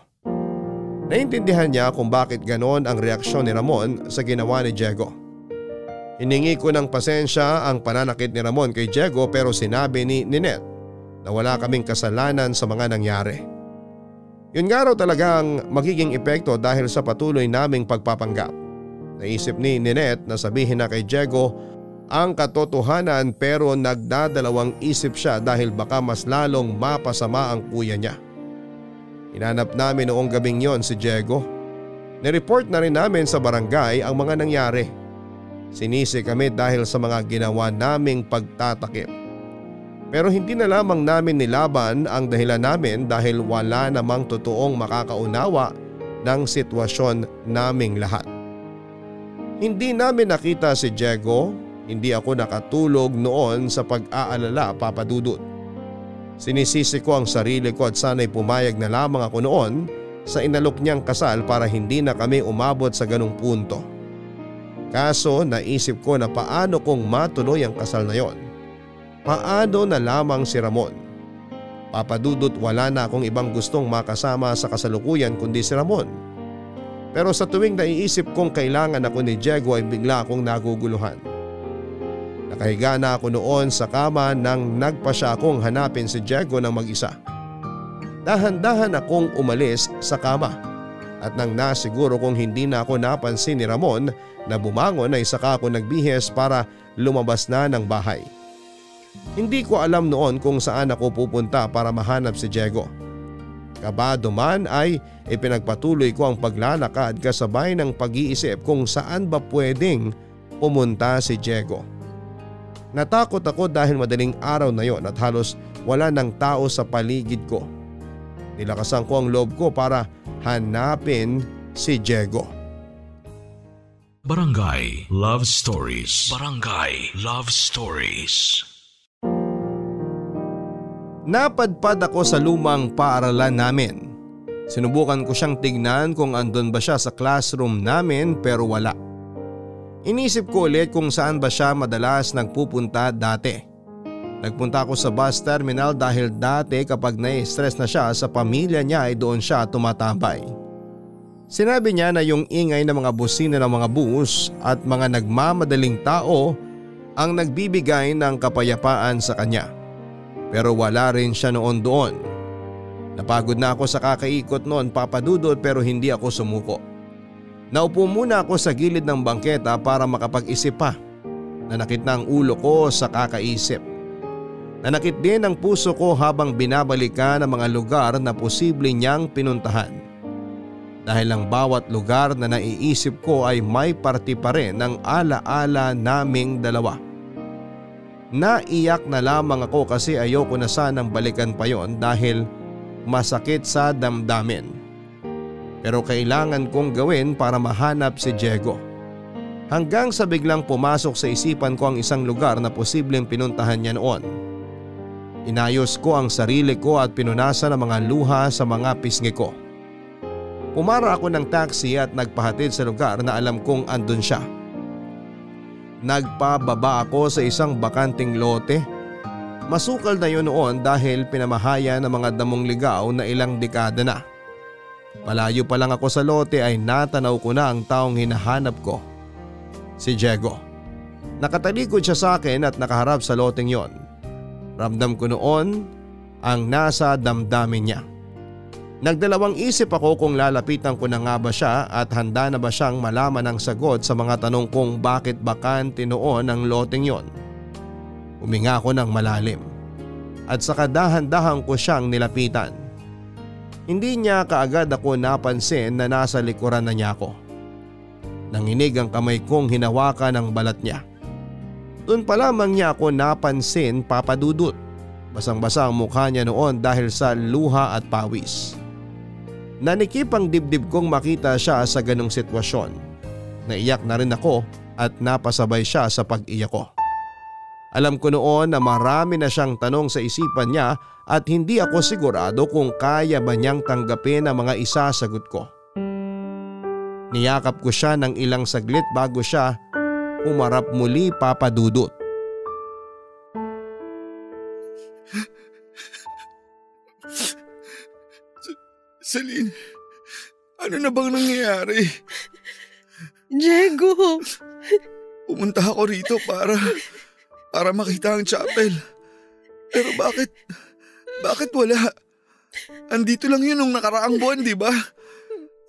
S3: Naintindihan niya kung bakit ganon ang reaksyon ni Ramon sa ginawa ni Diego. Hiningi ko ng pasensya ang pananakit ni Ramon kay Diego pero sinabi ni Ninette na wala kaming kasalanan sa mga nangyari. Yun nga raw talagang magiging epekto dahil sa patuloy naming pagpapanggap. Naisip ni Ninette na sabihin na kay Diego ang katotohanan pero nagdadalawang isip siya dahil baka mas lalong mapasama ang kuya niya. Hinanap namin noong gabing yon si Diego. Nireport na rin namin sa barangay ang mga nangyari. Sinisi kami dahil sa mga ginawa naming pagtatakip. Pero hindi na lamang namin nilaban ang dahilan namin dahil wala namang totoong makakaunawa ng sitwasyon naming lahat. Hindi namin nakita si Diego, hindi ako nakatulog noon sa pag-aalala papadudot. Sinisisi ko ang sarili ko at sana'y pumayag na lamang ako noon sa inalok niyang kasal para hindi na kami umabot sa ganong punto. Kaso naisip ko na paano kung matuloy ang kasal na yon. Paano na lamang si Ramon? Papadudot wala na akong ibang gustong makasama sa kasalukuyan kundi si Ramon. Pero sa tuwing naiisip kong kailangan ako ni Diego ay bigla akong naguguluhan. Nakahiga na ako noon sa kama nang nagpa siya akong hanapin si Diego ng mag-isa. Dahan-dahan akong umalis sa kama at nang nasiguro kong hindi na ako napansin ni Ramon na bumangon ay saka ako nagbihes para lumabas na ng bahay. Hindi ko alam noon kung saan ako pupunta para mahanap si Diego. Kabado man ay ipinagpatuloy ko ang paglalakad kasabay ng pag-iisip kung saan ba pwedeng pumunta si Diego. Natakot ako dahil madaling araw na yon at halos wala ng tao sa paligid ko. Nilakasan ko ang loob ko para hanapin si Diego.
S1: Barangay Love Stories. Barangay Love Stories.
S3: Napadpad ako sa lumang paaralan namin. Sinubukan ko siyang tignan kung andon ba siya sa classroom namin pero wala. Inisip ko ulit kung saan ba siya madalas nagpupunta dati. Nagpunta ako sa bus terminal dahil dati kapag nai-stress na siya sa pamilya niya ay doon siya tumatambay. Sinabi niya na yung ingay ng mga busina ng mga bus at mga nagmamadaling tao ang nagbibigay ng kapayapaan sa kanya. Pero wala rin siya noon doon. Napagod na ako sa kakaikot noon papadudot pero hindi ako sumuko. Naupo muna ako sa gilid ng bangketa para makapag-isip pa. Nanakit na ang ulo ko sa kakaisip. Nanakit din ang puso ko habang binabalikan ang mga lugar na posible niyang pinuntahan dahil ang bawat lugar na naiisip ko ay may parti pa rin ng alaala naming dalawa. Naiyak na lamang ako kasi ayoko na sanang balikan pa yon dahil masakit sa damdamin. Pero kailangan kong gawin para mahanap si Diego. Hanggang sa biglang pumasok sa isipan ko ang isang lugar na posibleng pinuntahan niya noon. Inayos ko ang sarili ko at pinunasan ang mga luha sa mga pisngi ko. Pumara ako ng taxi at nagpahatid sa lugar na alam kong andun siya. Nagpababa ako sa isang bakanting lote. Masukal na yun noon dahil pinamahaya ng mga damong ligaw na ilang dekada na. Malayo pa lang ako sa lote ay natanaw ko na ang taong hinahanap ko. Si Diego. Nakatalikod siya sa akin at nakaharap sa loteng yon. Ramdam ko noon ang nasa damdamin niya. Nagdalawang isip ako kung lalapitan ko na nga ba siya at handa na ba siyang malaman ang sagot sa mga tanong kung bakit bakante noon ang loteng yon. Uminga ako ng malalim at sa kadahan-dahan ko siyang nilapitan. Hindi niya kaagad ako napansin na nasa likuran na niya ako. Nanginig ang kamay kong hinawakan ng balat niya. Doon pa lamang niya ako napansin papadudot. Basang-basa ang mukha niya noon dahil sa luha at pawis. Nanikip ang dibdib kong makita siya sa ganong sitwasyon. Naiyak na rin ako at napasabay siya sa pag-iyak ko. Alam ko noon na marami na siyang tanong sa isipan niya at hindi ako sigurado kung kaya ba niyang tanggapin ang mga isasagot ko. Niyakap ko siya ng ilang saglit bago siya umarap muli papadudot.
S4: Celine, ano na bang nangyayari?
S5: Diego!
S4: Pumunta ako rito para, para makita ang chapel. Pero bakit, bakit wala? Andito lang yun nung nakaraang buwan, di ba?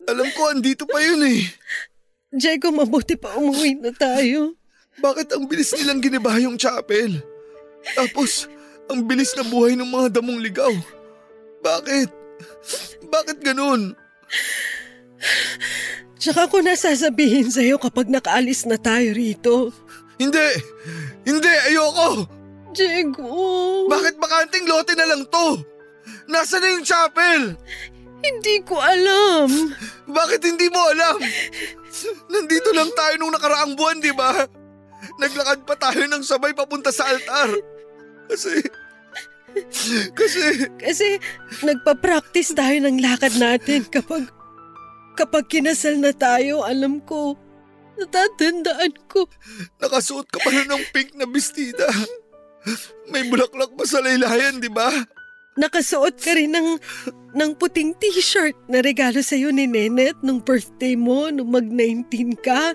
S4: Alam ko, andito pa yun eh.
S5: Diego, mabuti pa umuwi na tayo.
S4: Bakit ang bilis nilang giniba yung chapel? Tapos, ang bilis na buhay ng mga damong ligaw. Bakit? Bakit ganun?
S5: Tsaka ko nasasabihin sa'yo kapag nakaalis na tayo rito.
S4: Hindi! Hindi! Ayoko!
S5: Diego!
S4: Bakit bakanting lote na lang to? Nasaan na yung chapel?
S5: Hindi ko alam.
S4: Bakit hindi mo alam? Nandito lang tayo nung nakaraang buwan, di ba? Naglakad pa tayo ng sabay papunta sa altar. Kasi kasi...
S5: Kasi nagpa-practice tayo ng lakad natin kapag... Kapag kinasal na tayo, alam ko, natatandaan ko.
S4: Nakasuot ka pala ng pink na bestida. May bulaklak pa sa laylayan, di ba?
S5: Nakasuot ka rin ng, ng puting t-shirt na regalo sa'yo ni Nenet nung birthday mo, nung mag-19 ka.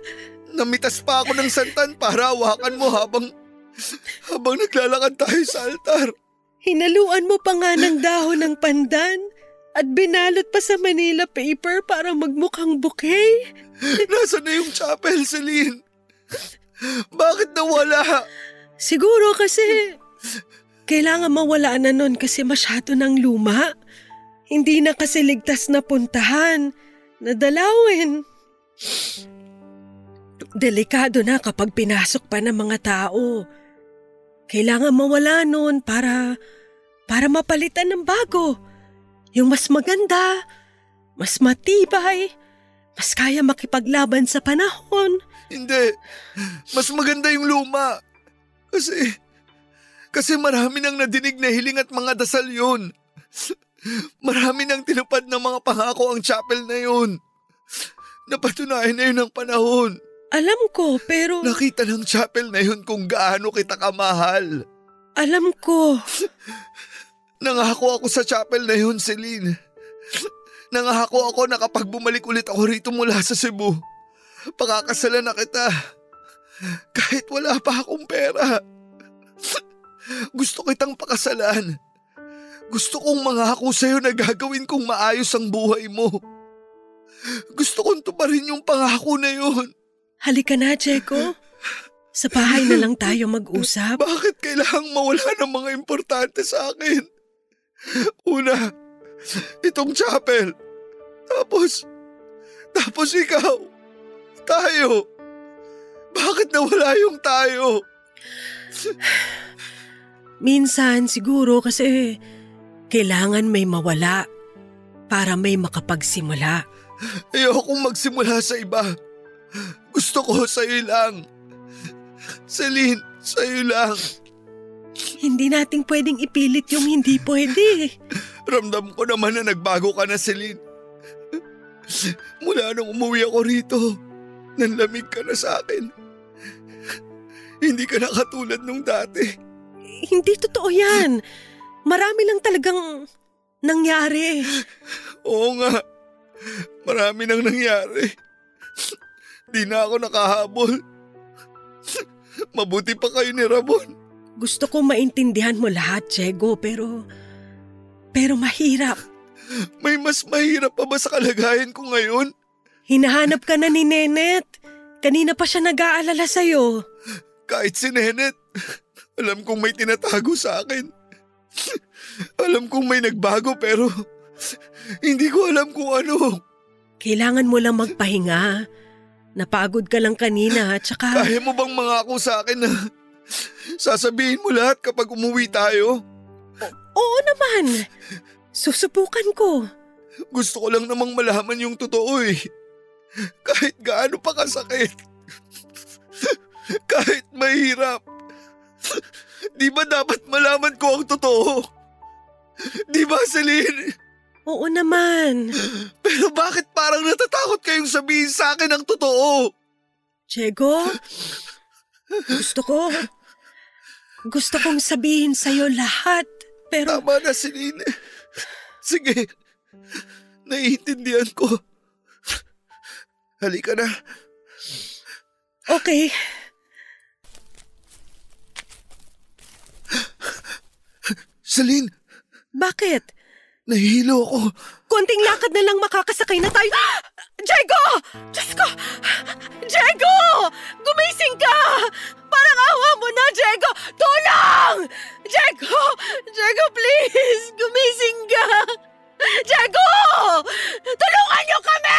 S4: Namitas pa ako ng santan para hawakan mo habang habang naglalakad tayo sa altar.
S5: Hinaluan mo pa nga ng dahon ng pandan at binalot pa sa Manila paper para magmukhang bouquet. <laughs>
S4: Nasaan na yung chapel, Celine? Bakit nawala?
S5: Siguro kasi kailangan mawala na nun kasi masyado ng luma. Hindi na kasi ligtas na puntahan, nadalawin. Delikado na kapag pinasok pa ng mga tao. Kailangan mawala nun para, para mapalitan ng bago. Yung mas maganda, mas matibay, mas kaya makipaglaban sa panahon.
S4: Hindi. Mas maganda yung luma. Kasi, kasi marami nang nadinig na hiling at mga dasal yun. Marami nang tinupad ng mga pangako ang chapel na yun. Napatunayan na yun ng panahon.
S5: Alam ko, pero...
S4: Nakita ng chapel na yun kung gaano kita kamahal.
S5: Alam ko. <laughs>
S4: Nangako ako sa chapel na yun, Celine. Nangako ako na kapag bumalik ulit ako rito mula sa Cebu, pakakasalan na kita. Kahit wala pa akong pera. Gusto kitang pakasalan. Gusto kong mangako sa'yo na gagawin kong maayos ang buhay mo. Gusto kong tuparin yung pangako na yun.
S5: Halika na, Jeko. Sa bahay na lang tayo mag-usap.
S4: Bakit kailangang mawala ng mga importante sa akin? Una, itong chapel. Tapos, tapos ikaw. Tayo. Bakit nawala yung tayo?
S5: Minsan siguro kasi kailangan may mawala para may makapagsimula.
S4: Ayokong magsimula sa iba. Gusto ko sa'yo lang. Celine, sa'yo lang.
S5: Hindi nating pwedeng ipilit yung hindi pwede. <laughs>
S4: Ramdam ko naman na nagbago ka na, Celine. Mula nung umuwi ako rito, nanlamig ka na sa akin. Hindi ka na katulad nung dati.
S5: Hindi totoo yan. Marami lang talagang nangyari.
S4: Oo nga, marami nang nangyari. Di na ako nakahabol. Mabuti pa kayo ni Ramon.
S5: Gusto ko maintindihan mo lahat, Diego, pero... Pero mahirap.
S4: May mas mahirap pa ba sa kalagayan ko ngayon?
S5: Hinahanap ka na ni Nenet. Kanina pa siya nag-aalala sa'yo.
S4: Kahit si Nenet, alam kong may tinatago sa akin. Alam kong may nagbago pero hindi ko alam kung ano.
S5: Kailangan mo lang magpahinga. Napagod ka lang kanina at saka...
S4: Kaya mo bang mangako sa akin na sasabihin mo lahat kapag umuwi tayo?
S5: Oo naman. Susubukan ko.
S4: Gusto ko lang namang malaman yung totoo eh. Kahit gaano pa kasakit. Kahit mahirap. Di ba dapat malaman ko ang totoo? Di ba, Celine?
S5: Oo naman.
S4: Pero bakit parang natatakot kayong sabihin sa akin ang totoo?
S5: Diego, gusto ko... Gusto kong sabihin sa'yo lahat, pero...
S4: Tama na, Celine. Sige, naiintindihan ko. Halika na.
S5: Okay.
S4: Celine,
S5: Bakit?
S4: nahihilo ako.
S5: Konting lakad na lang makakasakay na tayo. Diego! Diyos ko! Diego! Gumising ka! Parang awa mo na, Diego! Tulong! Diego! Diego, please! Gumising ka! Diego! Tulungan niyo kami!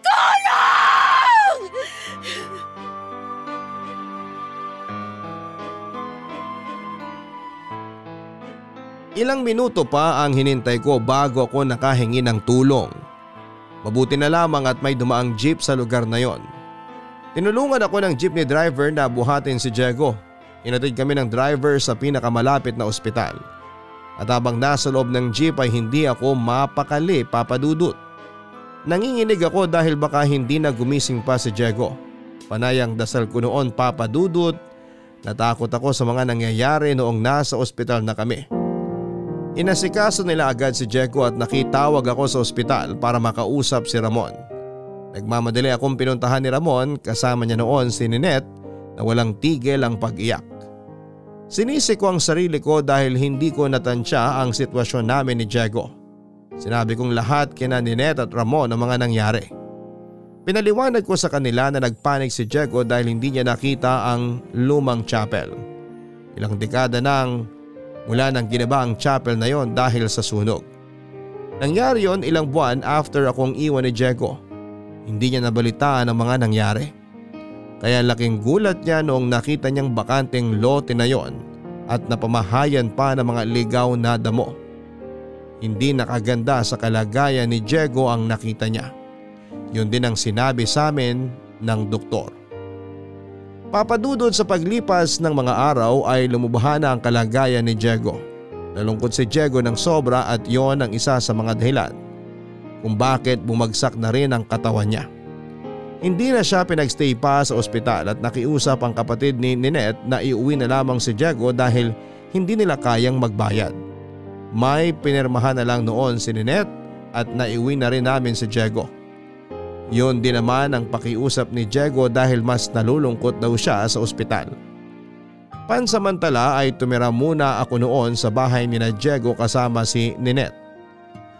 S5: Tulong!
S3: Ilang minuto pa ang hinintay ko bago ako nakahingi ng tulong. Mabuti na lamang at may dumaang jeep sa lugar na yon. Tinulungan ako ng jeepney driver na buhatin si Diego. Inatid kami ng driver sa pinakamalapit na ospital. At habang nasa loob ng jeep ay hindi ako mapakali papadudot. Nanginginig ako dahil baka hindi na gumising pa si Diego. Panayang dasal ko noon papadudot. Natakot ako sa mga nangyayari noong nasa ospital na kami. Inasikaso nila agad si Jeko at nakitawag ako sa ospital para makausap si Ramon. Nagmamadali akong pinuntahan ni Ramon kasama niya noon si Ninette na walang tigil ang pag-iyak. Sinisi ko ang sarili ko dahil hindi ko natansya ang sitwasyon namin ni Jeko. Sinabi kong lahat kina Ninette at Ramon ang mga nangyari. Pinaliwanag ko sa kanila na nagpanik si Jeko dahil hindi niya nakita ang lumang chapel. Ilang dekada nang mula nang ginaba ang chapel na yon dahil sa sunog. Nangyari yon ilang buwan after akong iwan ni Diego. Hindi niya nabalitaan ang mga nangyari. Kaya laking gulat niya noong nakita niyang bakanteng lote na yon at napamahayan pa ng mga ligaw na damo. Hindi nakaganda sa kalagayan ni Diego ang nakita niya. Yun din ang sinabi sa amin ng doktor. Papadudod sa paglipas ng mga araw ay lumubahan na ang kalagayan ni Diego. Nalungkot si Diego ng sobra at yon ang isa sa mga dahilan kung bakit bumagsak na rin ang katawan niya. Hindi na siya pinagstay pa sa ospital at nakiusap ang kapatid ni Ninette na iuwi na lamang si Diego dahil hindi nila kayang magbayad. May pinirmahan na lang noon si Ninette at naiwi na rin namin si Diego. Yun din naman ang pakiusap ni Diego dahil mas nalulungkot daw siya sa ospital. Pansamantala ay tumira muna ako noon sa bahay ni na Diego kasama si Ninette.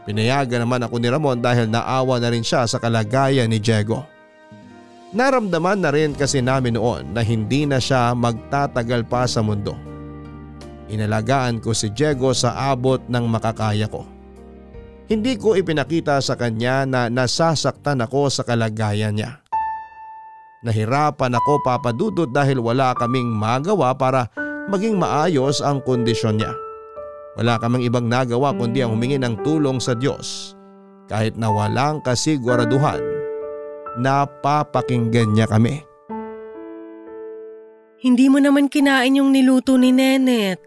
S3: Pinayagan naman ako ni Ramon dahil naawa na rin siya sa kalagayan ni Diego. Naramdaman na rin kasi namin noon na hindi na siya magtatagal pa sa mundo. Inalagaan ko si Diego sa abot ng makakaya ko. Hindi ko ipinakita sa kanya na nasasaktan ako sa kalagayan niya. Nahirapan ako papadudot dahil wala kaming magawa para maging maayos ang kondisyon niya. Wala kaming ibang nagawa kundi ang humingi ng tulong sa Diyos kahit na walang kasiguraduhan na papakinggan niya kami.
S5: Hindi mo naman kinain yung niluto ni Nenet.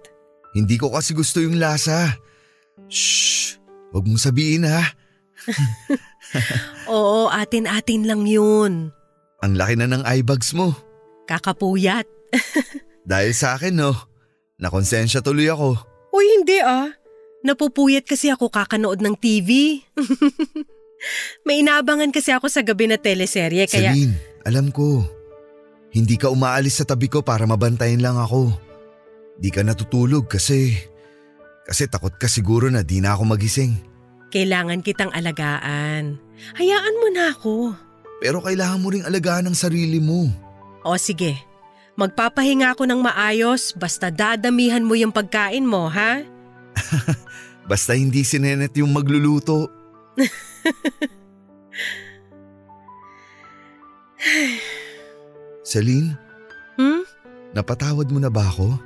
S4: Hindi ko kasi gusto yung lasa. Shh! Huwag mong sabihin ha. <laughs>
S5: Oo, atin-atin lang yun.
S4: Ang laki na ng eye bags mo.
S5: Kakapuyat. <laughs>
S4: Dahil sa akin no, nakonsensya tuloy ako.
S5: Uy, hindi ah. Napupuyat kasi ako kakanood ng TV. <laughs> May inaabangan kasi ako sa gabi na teleserye kaya…
S4: Celine, alam ko. Hindi ka umaalis sa tabi ko para mabantayan lang ako. Di ka natutulog kasi… Kasi takot ka siguro na di na ako magising.
S5: Kailangan kitang alagaan. Hayaan mo na ako.
S4: Pero kailangan mo ring alagaan ang sarili mo.
S5: O sige, magpapahinga ako ng maayos basta dadamihan mo yung pagkain mo, ha? <laughs>
S4: Basta hindi si Nenet yung magluluto. <sighs> Celine,
S5: Hmm?
S4: napatawad mo na ba ako?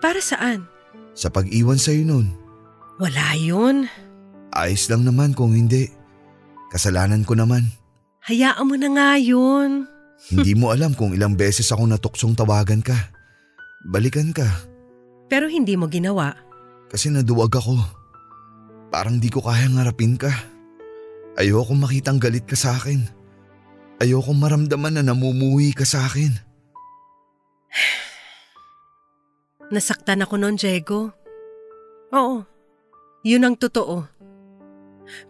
S5: Para saan?
S4: Sa pag-iwan sa'yo nun.
S5: Wala yun.
S4: Ayos lang naman kung hindi. Kasalanan ko naman.
S5: Hayaan mo na nga yun.
S4: Hindi mo alam kung ilang beses ako natuksong tawagan ka. Balikan ka.
S5: Pero hindi mo ginawa.
S4: Kasi naduwag ako. Parang di ko kayang harapin ka. Ayokong makitang galit ka sa akin. Ayokong maramdaman na namumuhi ka sa akin. <sighs>
S5: Nasaktan ako noon, Diego. Oo, yun ang totoo.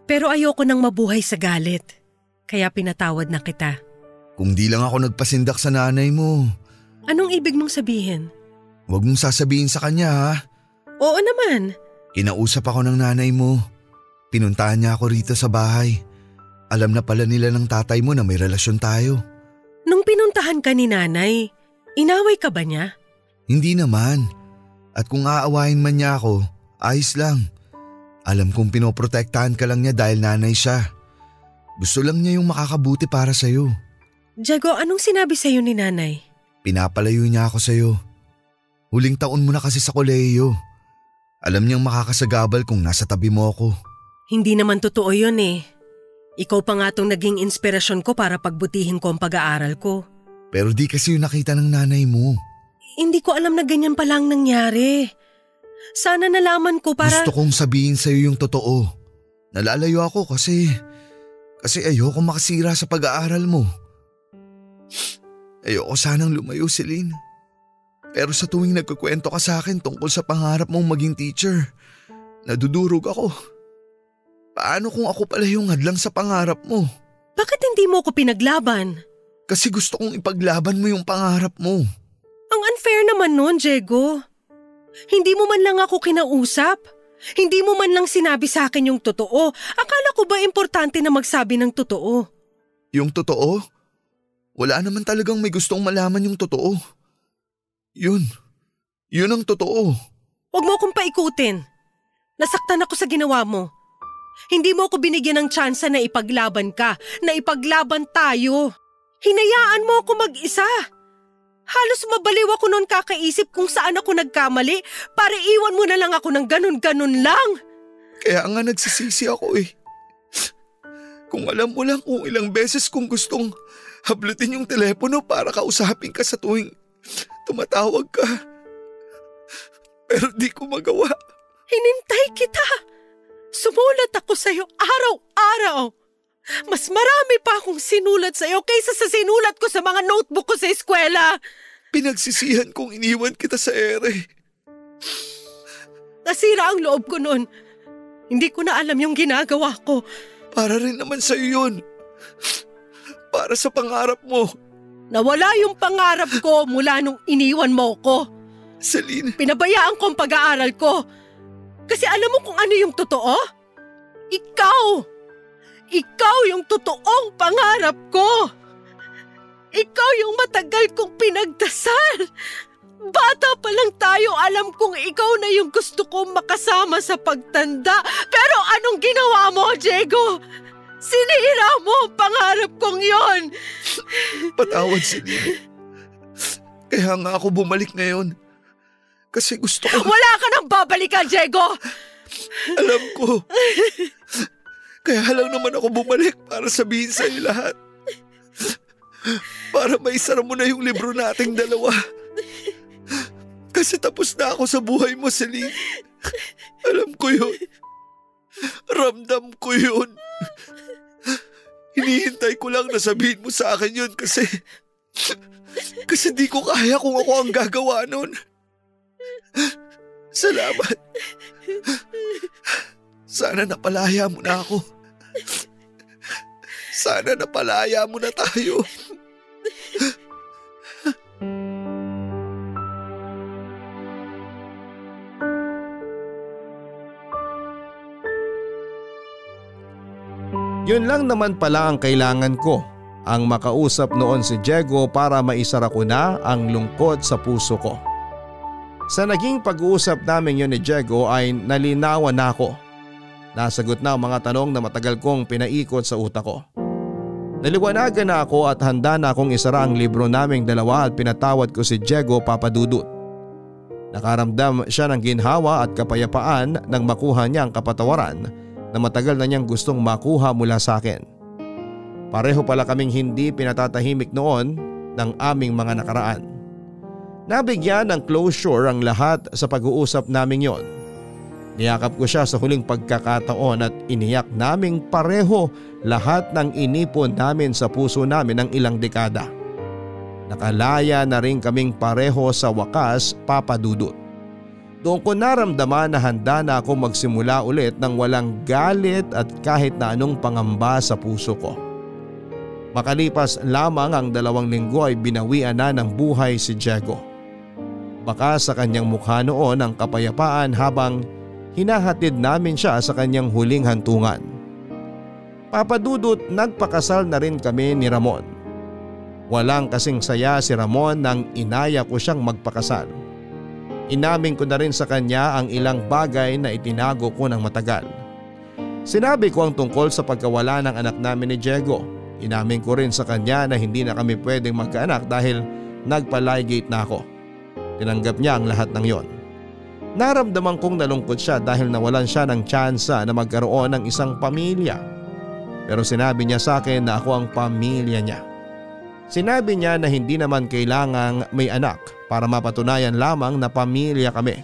S5: Pero ayoko nang mabuhay sa galit. Kaya pinatawad na kita.
S4: Kung di lang ako nagpasindak sa nanay mo,
S5: Anong ibig mong sabihin?
S4: huwag mong sasabihin sa kanya ha.
S5: Oo naman.
S4: Kinausap ako ng nanay mo. Pinuntahan niya ako rito sa bahay. Alam na pala nila ng tatay mo na may relasyon tayo.
S5: Nung pinuntahan ka ni nanay, inaway ka ba niya?
S4: Hindi naman. At kung aawahin man niya ako, ayos lang. Alam kong pinoprotektahan ka lang niya dahil nanay siya. Gusto lang niya yung makakabuti para sa'yo.
S5: Diego, anong sinabi sa'yo ni nanay?
S4: Pinapalayo niya ako sa'yo. Huling taon mo na kasi sa kolehiyo. Alam niyang makakasagabal kung nasa tabi mo ako.
S5: Hindi naman totoo yun eh. Ikaw pa nga tong naging inspirasyon ko para pagbutihin ko ang pag-aaral ko.
S4: Pero di kasi yung nakita ng nanay mo.
S5: Hindi ko alam na ganyan pa lang nangyari. Sana nalaman ko para…
S4: Gusto kong sabihin sa'yo yung totoo. Nalalayo ako kasi… Kasi ayoko makasira sa pag-aaral mo. Ayoko sanang lumayo, Celine. Pero sa tuwing nagkukwento ka sa akin tungkol sa pangarap mong maging teacher, nadudurog ako. Paano kung ako pala yung hadlang sa pangarap mo?
S5: Bakit hindi mo ko pinaglaban?
S4: Kasi gusto kong ipaglaban mo yung pangarap mo.
S5: Ang unfair naman nun, Diego. Hindi mo man lang ako kinausap. Hindi mo man lang sinabi sa akin yung totoo. Akala ko ba importante na magsabi ng totoo?
S4: Yung totoo? Wala naman talagang may gustong malaman yung totoo. Yun. Yun ang totoo.
S5: Huwag mo akong paikutin. Nasaktan ako sa ginawa mo. Hindi mo ako binigyan ng tsansa na ipaglaban ka, na ipaglaban tayo. Hinayaan mo ako mag-isa. Halos mabaliw ako noon kakaisip kung saan ako nagkamali para iwan mo na lang ako ng ganun-ganun lang.
S4: Kaya nga nagsisisi ako eh. Kung alam mo lang kung ilang beses kong gustong hablutin yung telepono para kausapin ka sa tuwing tumatawag ka. Pero di ko magawa.
S5: Hinintay kita. Sumulat ako sa'yo araw-araw. Mas marami pa akong sinulat sa'yo kaysa sa sinulat ko sa mga notebook ko sa eskwela.
S4: Pinagsisihan kong iniwan kita sa ere.
S5: Nasira ang loob ko noon. Hindi ko na alam yung ginagawa ko.
S4: Para rin naman sa iyo yun. Para sa pangarap mo.
S5: Nawala yung pangarap ko mula nung iniwan mo ko.
S4: Celine.
S5: Pinabayaan ko ang pag-aaral ko. Kasi alam mo kung ano yung totoo? Ikaw! Ikaw yung totoong pangarap ko! Ikaw yung matagal kong pinagdasal! Bata pa lang tayo, alam kong ikaw na yung gusto kong makasama sa pagtanda. Pero anong ginawa mo, Diego? Sinira mo ang pangarap kong yon.
S4: Patawad, Celine. Kaya nga ako bumalik ngayon. Kasi gusto ko...
S5: Wala ka nang babalikan, Diego!
S4: Alam ko. Kaya lang naman ako bumalik para sabihin sa iyo lahat. Para maisara mo na yung libro nating dalawa. Kasi tapos na ako sa buhay mo, Celine. Alam ko yun. Ramdam ko yun. Hinihintay ko lang na sabihin mo sa akin yun kasi... Kasi di ko kaya kung ako ang gagawa nun. Salamat. Sana napalaya mo na ako. Sana napalaya mo na tayo.
S3: Yun lang naman pala ang kailangan ko, ang makausap noon si Diego para maisara ko na ang lungkot sa puso ko. Sa naging pag-uusap namin yun ni Diego ay nalinawan na ako. Nasagot na ang mga tanong na matagal kong pinaikot sa utak ko. Naliwanagan na ako at handa na akong isara ang libro naming dalawa at pinatawad ko si Diego Papadudut. Nakaramdam siya ng ginhawa at kapayapaan nang makuha niya ang kapatawaran na matagal na niyang gustong makuha mula sa akin. Pareho pala kaming hindi pinatatahimik noon ng aming mga nakaraan. Nabigyan ng closure ang lahat sa pag-uusap naming yon. Niyakap ko siya sa huling pagkakataon at iniyak naming pareho lahat ng inipon namin sa puso namin ng ilang dekada. Nakalaya na rin kaming pareho sa wakas papadudot. Doon ko naramdaman na handa na ako magsimula ulit ng walang galit at kahit na anong pangamba sa puso ko. Makalipas lamang ang dalawang linggo ay binawian na ng buhay si Diego. Baka sa kanyang mukha noon ang kapayapaan habang hinahatid namin siya sa kanyang huling hantungan. Papadudot nagpakasal na rin kami ni Ramon. Walang kasing saya si Ramon nang inaya ko siyang magpakasal. Inamin ko na rin sa kanya ang ilang bagay na itinago ko ng matagal. Sinabi ko ang tungkol sa pagkawala ng anak namin ni Diego. Inamin ko rin sa kanya na hindi na kami pwedeng magkaanak dahil nagpalygate na ako. Tinanggap niya ang lahat ng yon. Naramdaman kong nalungkot siya dahil nawalan siya ng tsansa na magkaroon ng isang pamilya. Pero sinabi niya sa akin na ako ang pamilya niya. Sinabi niya na hindi naman kailangang may anak para mapatunayan lamang na pamilya kami.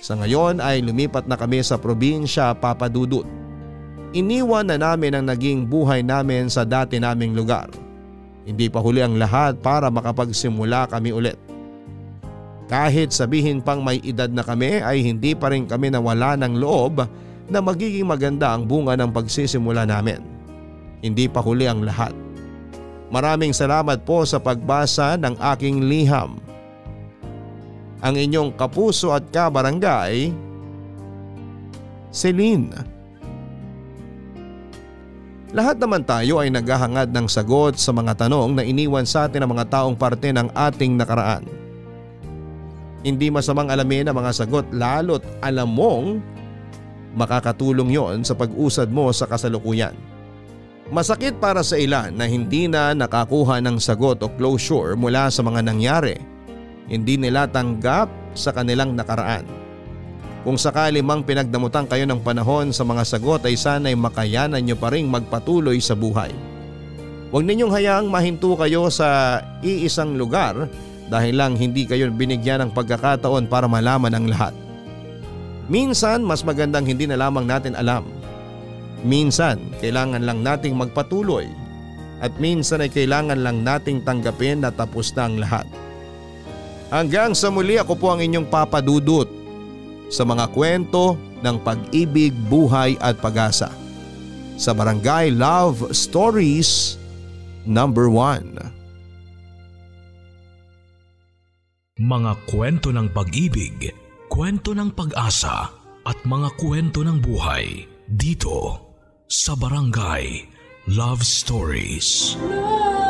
S3: Sa ngayon ay lumipat na kami sa probinsya Papadudut. Iniwan na namin ang naging buhay namin sa dati naming lugar. Hindi pa huli ang lahat para makapagsimula kami ulit. Kahit sabihin pang may edad na kami ay hindi pa rin kami nawala ng loob na magiging maganda ang bunga ng pagsisimula namin. Hindi pa huli ang lahat. Maraming salamat po sa pagbasa ng aking liham. Ang inyong kapuso at kabarangay, Celine. Lahat naman tayo ay naghahangad ng sagot sa mga tanong na iniwan sa atin ng mga taong parte ng ating nakaraan. Hindi masamang alamin ang mga sagot lalo't alam mong makakatulong yon sa pag-usad mo sa kasalukuyan. Masakit para sa ilan na hindi na nakakuha ng sagot o closure mula sa mga nangyari. Hindi nila tanggap sa kanilang nakaraan. Kung sakali mang pinagdamutan kayo ng panahon sa mga sagot ay sana'y makayanan nyo pa rin magpatuloy sa buhay. Huwag ninyong hayaang mahinto kayo sa iisang lugar dahil lang hindi kayo binigyan ng pagkakataon para malaman ang lahat. Minsan mas magandang hindi na lamang natin alam Minsan, kailangan lang nating magpatuloy at minsan ay kailangan lang nating tanggapin na tapos na ang lahat. Hanggang sa muli ako po ang inyong papadudot sa mga kwento ng pag-ibig, buhay at pag-asa. sa Barangay Love Stories number 1.
S1: Mga kwento ng pag-ibig, kwento ng pag-asa at mga kwento ng buhay dito sa Barangay Love Stories.
S2: Love